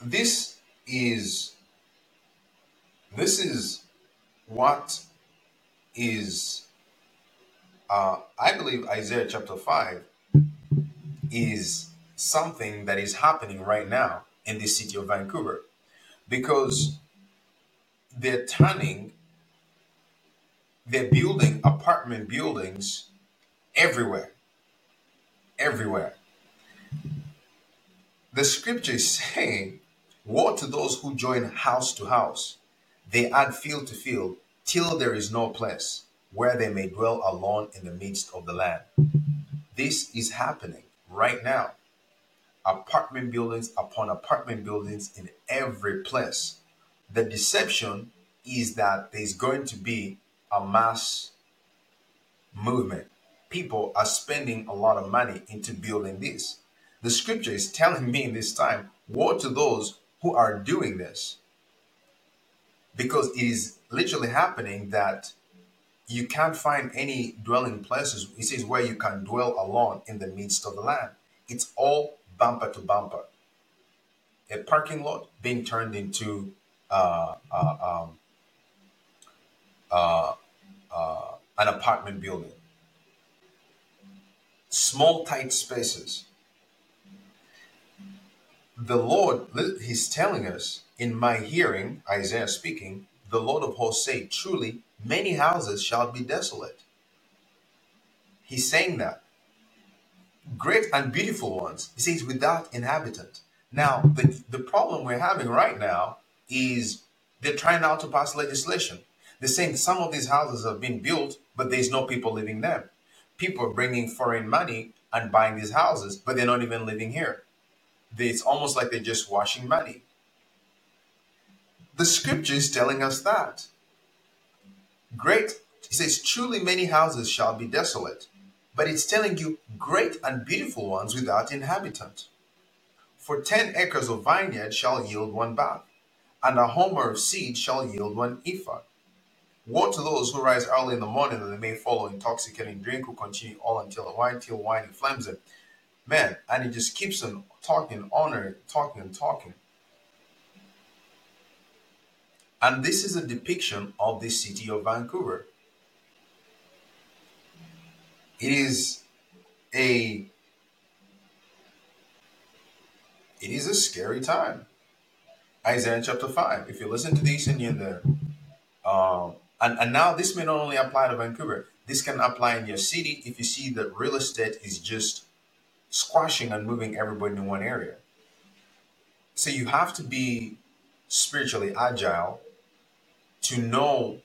this is this is what is uh, I believe Isaiah chapter five is something that is happening right now in the city of Vancouver. Because they're turning they're building apartment buildings everywhere. Everywhere the scripture is saying, Woe to those who join house to house. They add field to field till there is no place where they may dwell alone in the midst of the land. This is happening right now. Apartment buildings upon apartment buildings in every place. The deception is that there's going to be a mass movement. People are spending a lot of money into building this. The scripture is telling me in this time, woe to those who are doing this. Because it is literally happening that you can't find any dwelling places. It says where you can dwell alone in the midst of the land. It's all bumper to bumper. A parking lot being turned into uh, uh, um, uh, uh, an apartment building. Small, tight spaces the Lord, he's telling us, in my hearing, Isaiah speaking, the Lord of hosts say, truly, many houses shall be desolate. He's saying that. Great and beautiful ones. He says, without inhabitant. Now, the, the problem we're having right now is they're trying now to pass legislation. They're saying some of these houses have been built, but there's no people living them. People are bringing foreign money and buying these houses, but they're not even living here it's almost like they're just washing money. The scripture is telling us that. Great, he says, truly many houses shall be desolate, but it's telling you great and beautiful ones without inhabitant. For ten acres of vineyard shall yield one bath, and a homer of seed shall yield one ephah. Woe to those who rise early in the morning that they may follow intoxicating drink, who continue all until the wine, till wine inflames them. Man, and he just keeps on talking, honor, talking and talking. And this is a depiction of the city of Vancouver. It is a it is a scary time. Isaiah chapter 5. If you listen to this and you're there, um, and, and now this may not only apply to Vancouver, this can apply in your city if you see that real estate is just squashing and moving everybody in one area. So you have to be spiritually agile to know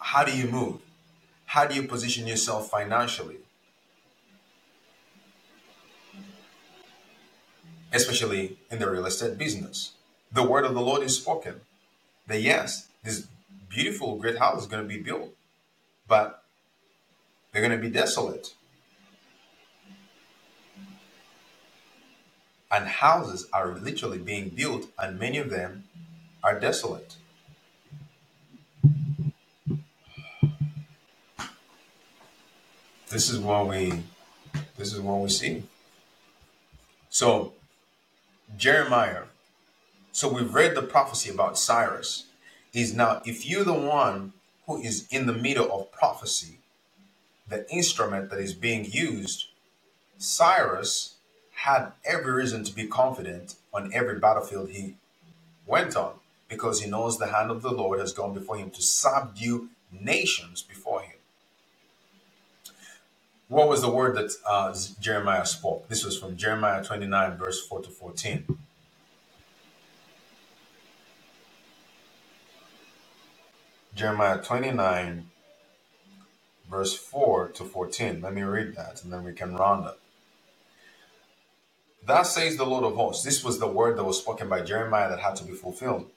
how do you move? How do you position yourself financially? Especially in the real estate business. The word of the Lord is spoken. That yes, this beautiful, great house is going to be built, but they're going to be desolate. And houses are literally being built, and many of them are desolate. This is what we this is what we see. So Jeremiah So we've read the prophecy about Cyrus. Is now, if you're the one who is in the middle of prophecy, the instrument that is being used, Cyrus had every reason to be confident on every battlefield he went on because he knows the hand of the Lord has gone before him to subdue nations before him. What was the word that uh, Jeremiah spoke? This was from Jeremiah 29, verse 4 to 14. Jeremiah 29, verse 4 to 14. Let me read that and then we can round up. Thus says the Lord of hosts. This was the word that was spoken by Jeremiah that had to be fulfilled.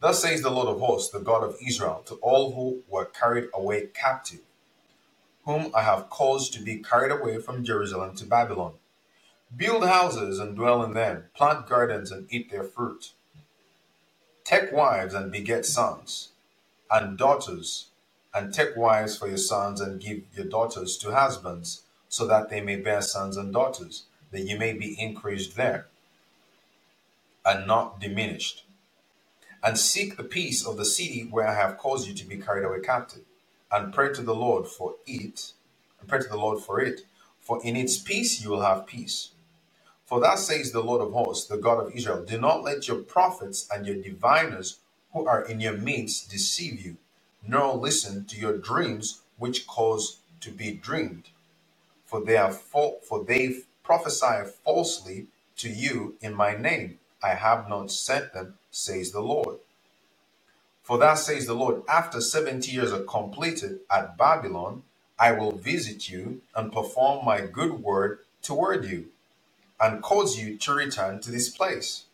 Thus says the Lord of hosts, the God of Israel, to all who were carried away captive, whom I have caused to be carried away from Jerusalem to Babylon. Build houses and dwell in them, plant gardens and eat their fruit. Take wives and beget sons and daughters, and take wives for your sons and give your daughters to husbands, so that they may bear sons and daughters, that you may be increased there and not diminished. And seek the peace of the city where I have caused you to be carried away captive, and pray to the Lord for it, and pray to the Lord for it, for in its peace you will have peace. For thus says the Lord of hosts, the God of Israel Do not let your prophets and your diviners who are in your midst deceive you, nor listen to your dreams which cause to be dreamed. For they are fa- for they prophesy falsely to you in my name. I have not sent them, says the Lord. For thus says the Lord, after seventy years are completed at Babylon, I will visit you and perform my good word toward you, and cause you to return to this place.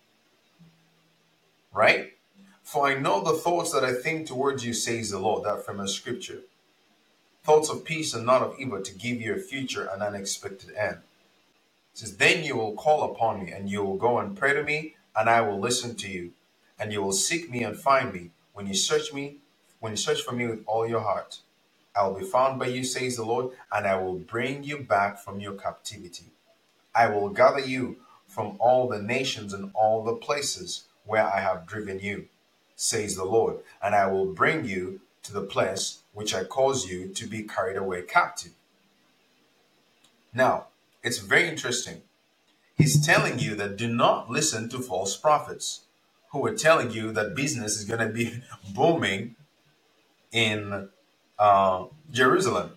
Right? For I know the thoughts that I think towards you, says the Lord, that from a scripture. Thoughts of peace and not of evil to give you a future and unexpected end. Says, Then you will call upon me, and you will go and pray to me, and I will listen to you. And you will seek me and find me when you search me, when you search for me with all your heart. I will be found by you, says the Lord, and I will bring you back from your captivity. I will gather you from all the nations and all the places where I have driven you says the Lord, and I will bring you to the place which I cause you to be carried away captive. Now, it's very interesting. He's telling you that do not listen to false prophets who are telling you that business is going to be booming in uh, Jerusalem.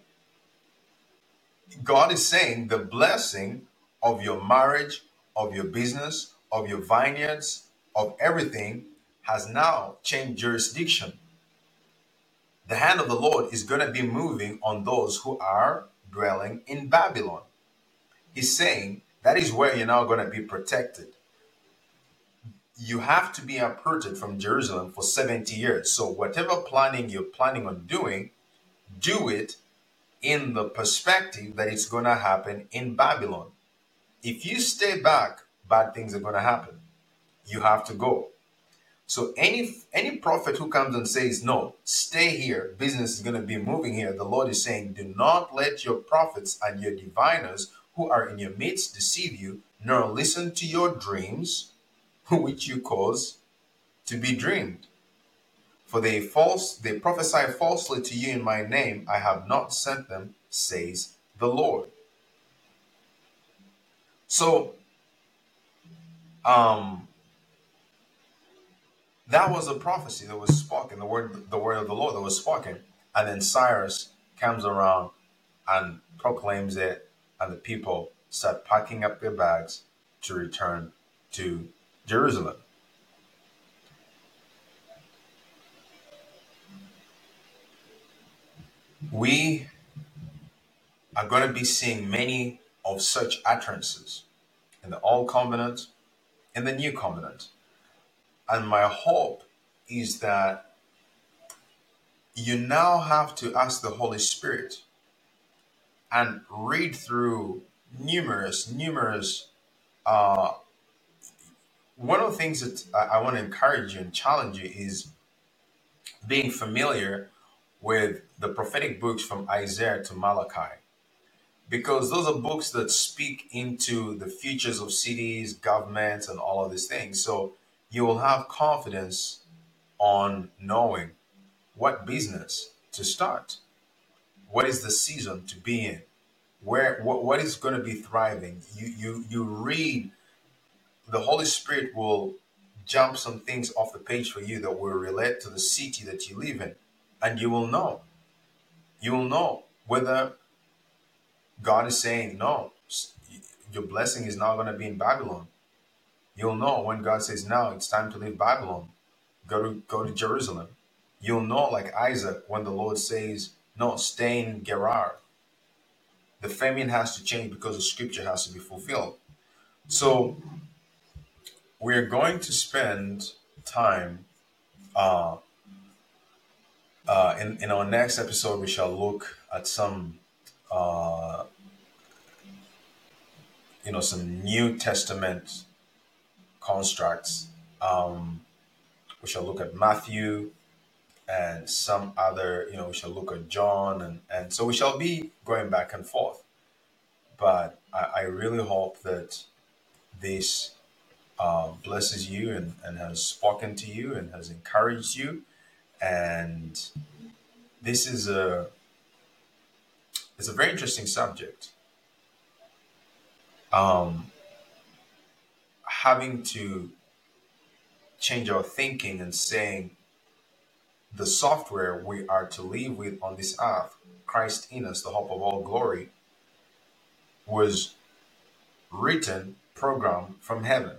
God is saying the blessing of your marriage, of your business, of your vineyards, of everything has now changed jurisdiction. The hand of the Lord is going to be moving on those who are dwelling in Babylon. He's saying that is where you're now going to be protected. You have to be uprooted from Jerusalem for 70 years. So, whatever planning you're planning on doing, do it in the perspective that it's going to happen in Babylon. If you stay back, bad things are going to happen. You have to go. So any any prophet who comes and says, "No, stay here. Business is going to be moving here," the Lord is saying, "Do not let your prophets and your diviners who are in your midst deceive you, nor listen to your dreams, which you cause to be dreamed. For they false they prophesy falsely to you in my name. I have not sent them," says the Lord. So, um, that was a prophecy that was spoken, the word the word of the Lord that was spoken. And then Cyrus comes around and proclaims it, and the people start packing up their bags to return to Jerusalem. We are going to be seeing many of such utterances in the Old Covenant, in the New Covenant. And my hope is that you now have to ask the Holy Spirit and read through numerous, numerous. Uh, one of the things that I, I want to encourage you and challenge you is being familiar with the prophetic books from Isaiah to Malachi. Because those are books that speak into the futures of cities, governments, and all of these things. So you will have confidence on knowing what business to start, what is the season to be in, where what, what is going to be thriving. You you you read, the Holy Spirit will jump some things off the page for you that will relate to the city that you live in, and you will know. You will know whether God is saying no, your blessing is not going to be in Babylon. You'll know when God says now it's time to leave Babylon, go to go to Jerusalem. You'll know like Isaac when the Lord says no, stay in Gerar. The famine has to change because the scripture has to be fulfilled. So we're going to spend time uh, uh, in, in our next episode we shall look at some uh, you know some new testament constructs um, we shall look at matthew and some other you know we shall look at john and and so we shall be going back and forth. But i, I really hope that this uh, blesses you and, and has spoken to you and has encouraged you. And this is a it's a very interesting subject. Um, having to change our thinking and saying the software we are to live with on this earth, Christ in us, the hope of all glory, was written, programmed from heaven.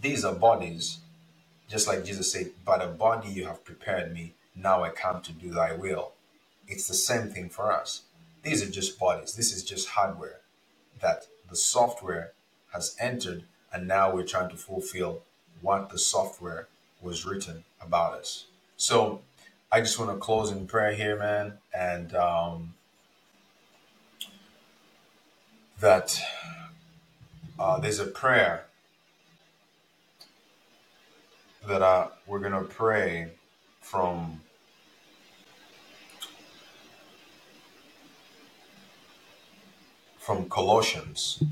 These are bodies, just like Jesus said, But a body you have prepared me, now I come to do thy will. It's the same thing for us. These are just bodies, this is just hardware that the software has entered, and now we're trying to fulfill what the software was written about us. So I just want to close in prayer here, man, and um, that uh, there's a prayer that uh, we're going to pray from from Colossians.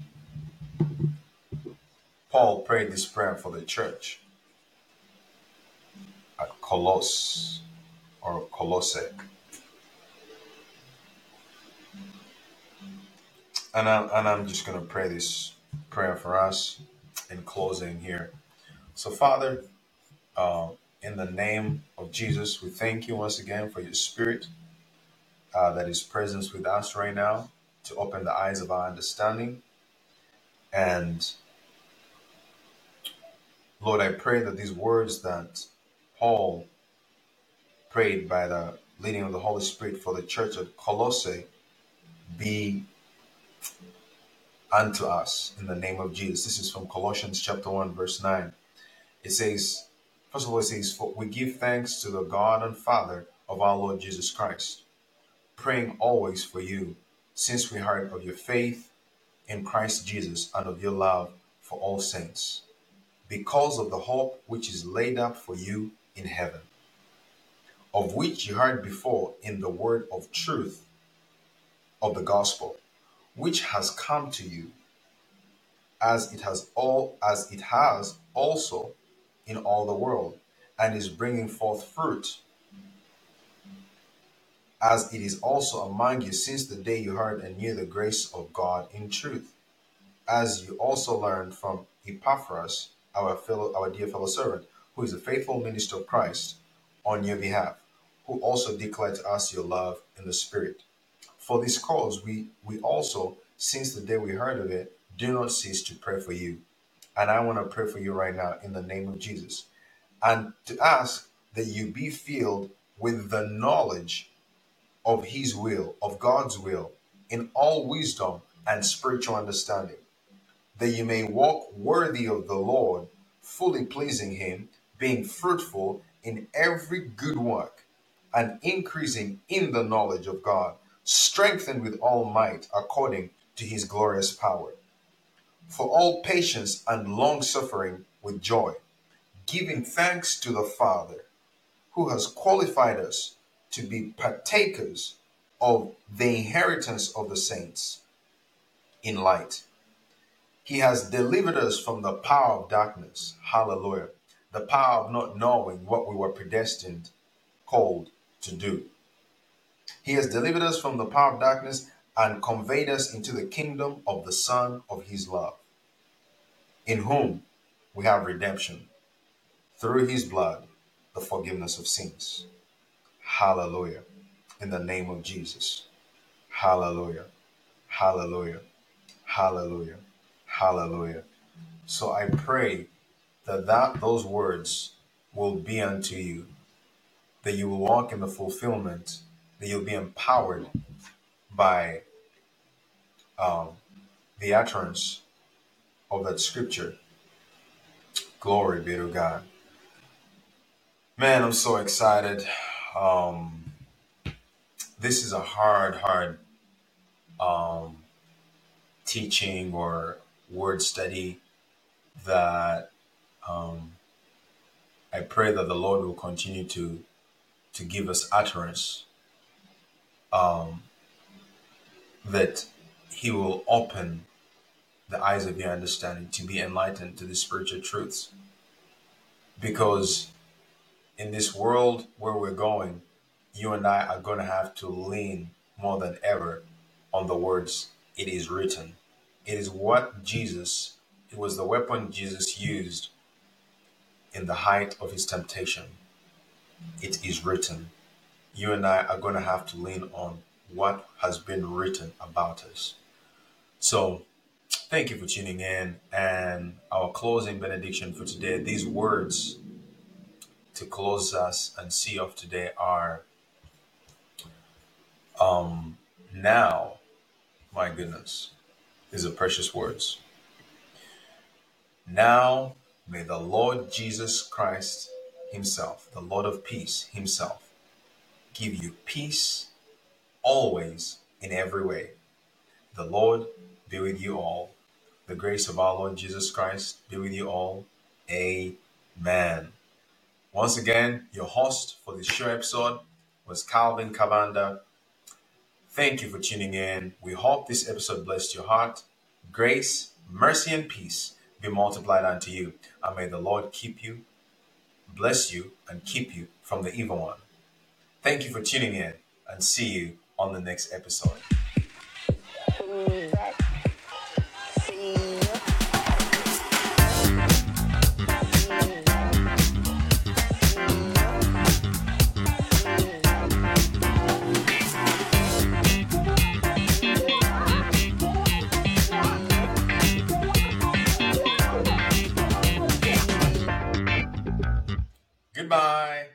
Paul prayed this prayer for the church Colosse or Colosse. And I'm, and I'm just going to pray this prayer for us in closing here. So, Father, uh, in the name of Jesus, we thank you once again for your spirit uh, that is present with us right now to open the eyes of our understanding. And Lord, I pray that these words that Paul prayed by the leading of the Holy Spirit for the church of Colossae be unto us in the name of Jesus. This is from Colossians chapter 1, verse 9. It says, first of all, it says, For we give thanks to the God and Father of our Lord Jesus Christ, praying always for you, since we heard of your faith in Christ Jesus and of your love for all saints, because of the hope which is laid up for you in heaven, of which you heard before in the word of truth of the gospel, which has come to you as it has all as it has also in all the world and is bringing forth fruit as it is also among you since the day you heard and knew the grace of God in truth as you also learned from Epaphras our fellow our dear fellow servant who is a faithful minister of Christ on your behalf who also declared to us your love in the spirit. For this cause we we also since the day we heard of it do not cease to pray for you. And I want to pray for you right now in the name of Jesus. And to ask that you be filled with the knowledge of His will, of God's will, in all wisdom and spiritual understanding, that you may walk worthy of the Lord, fully pleasing Him, being fruitful in every good work, and increasing in the knowledge of God, strengthened with all might according to His glorious power, for all patience and long suffering with joy giving thanks to the Father who has qualified us to be partakers of the inheritance of the saints in light. He has delivered us from the power of darkness. Hallelujah. The power of not knowing what we were predestined, called to do. He has delivered us from the power of darkness and conveyed us into the kingdom of the Son of His love, in whom we have redemption through His blood, the forgiveness of sins. Hallelujah. In the name of Jesus. Hallelujah. Hallelujah. Hallelujah. Hallelujah. So I pray that, that those words will be unto you, that you will walk in the fulfillment, that you'll be empowered by um, the utterance of that scripture. Glory be to God. Man, I'm so excited. Um, this is a hard, hard um, teaching or word study that um, I pray that the Lord will continue to to give us utterance, um, that He will open the eyes of your understanding to be enlightened to the spiritual truths. Because in this world where we're going, you and I are going to have to lean more than ever on the words, it is written. It is what Jesus, it was the weapon Jesus used in the height of his temptation. It is written. You and I are going to have to lean on what has been written about us. So, thank you for tuning in. And our closing benediction for today, these words to close us and see off today are um, now, my goodness, these are precious words. Now may the Lord Jesus Christ Himself, the Lord of peace Himself, give you peace always in every way. The Lord be with you all. The grace of our Lord Jesus Christ be with you all. Amen. Once again, your host for this show episode was Calvin Cavanda. Thank you for tuning in. We hope this episode blessed your heart. Grace, mercy, and peace be multiplied unto you. And may the Lord keep you, bless you, and keep you from the evil one. Thank you for tuning in and see you on the next episode. Goodbye.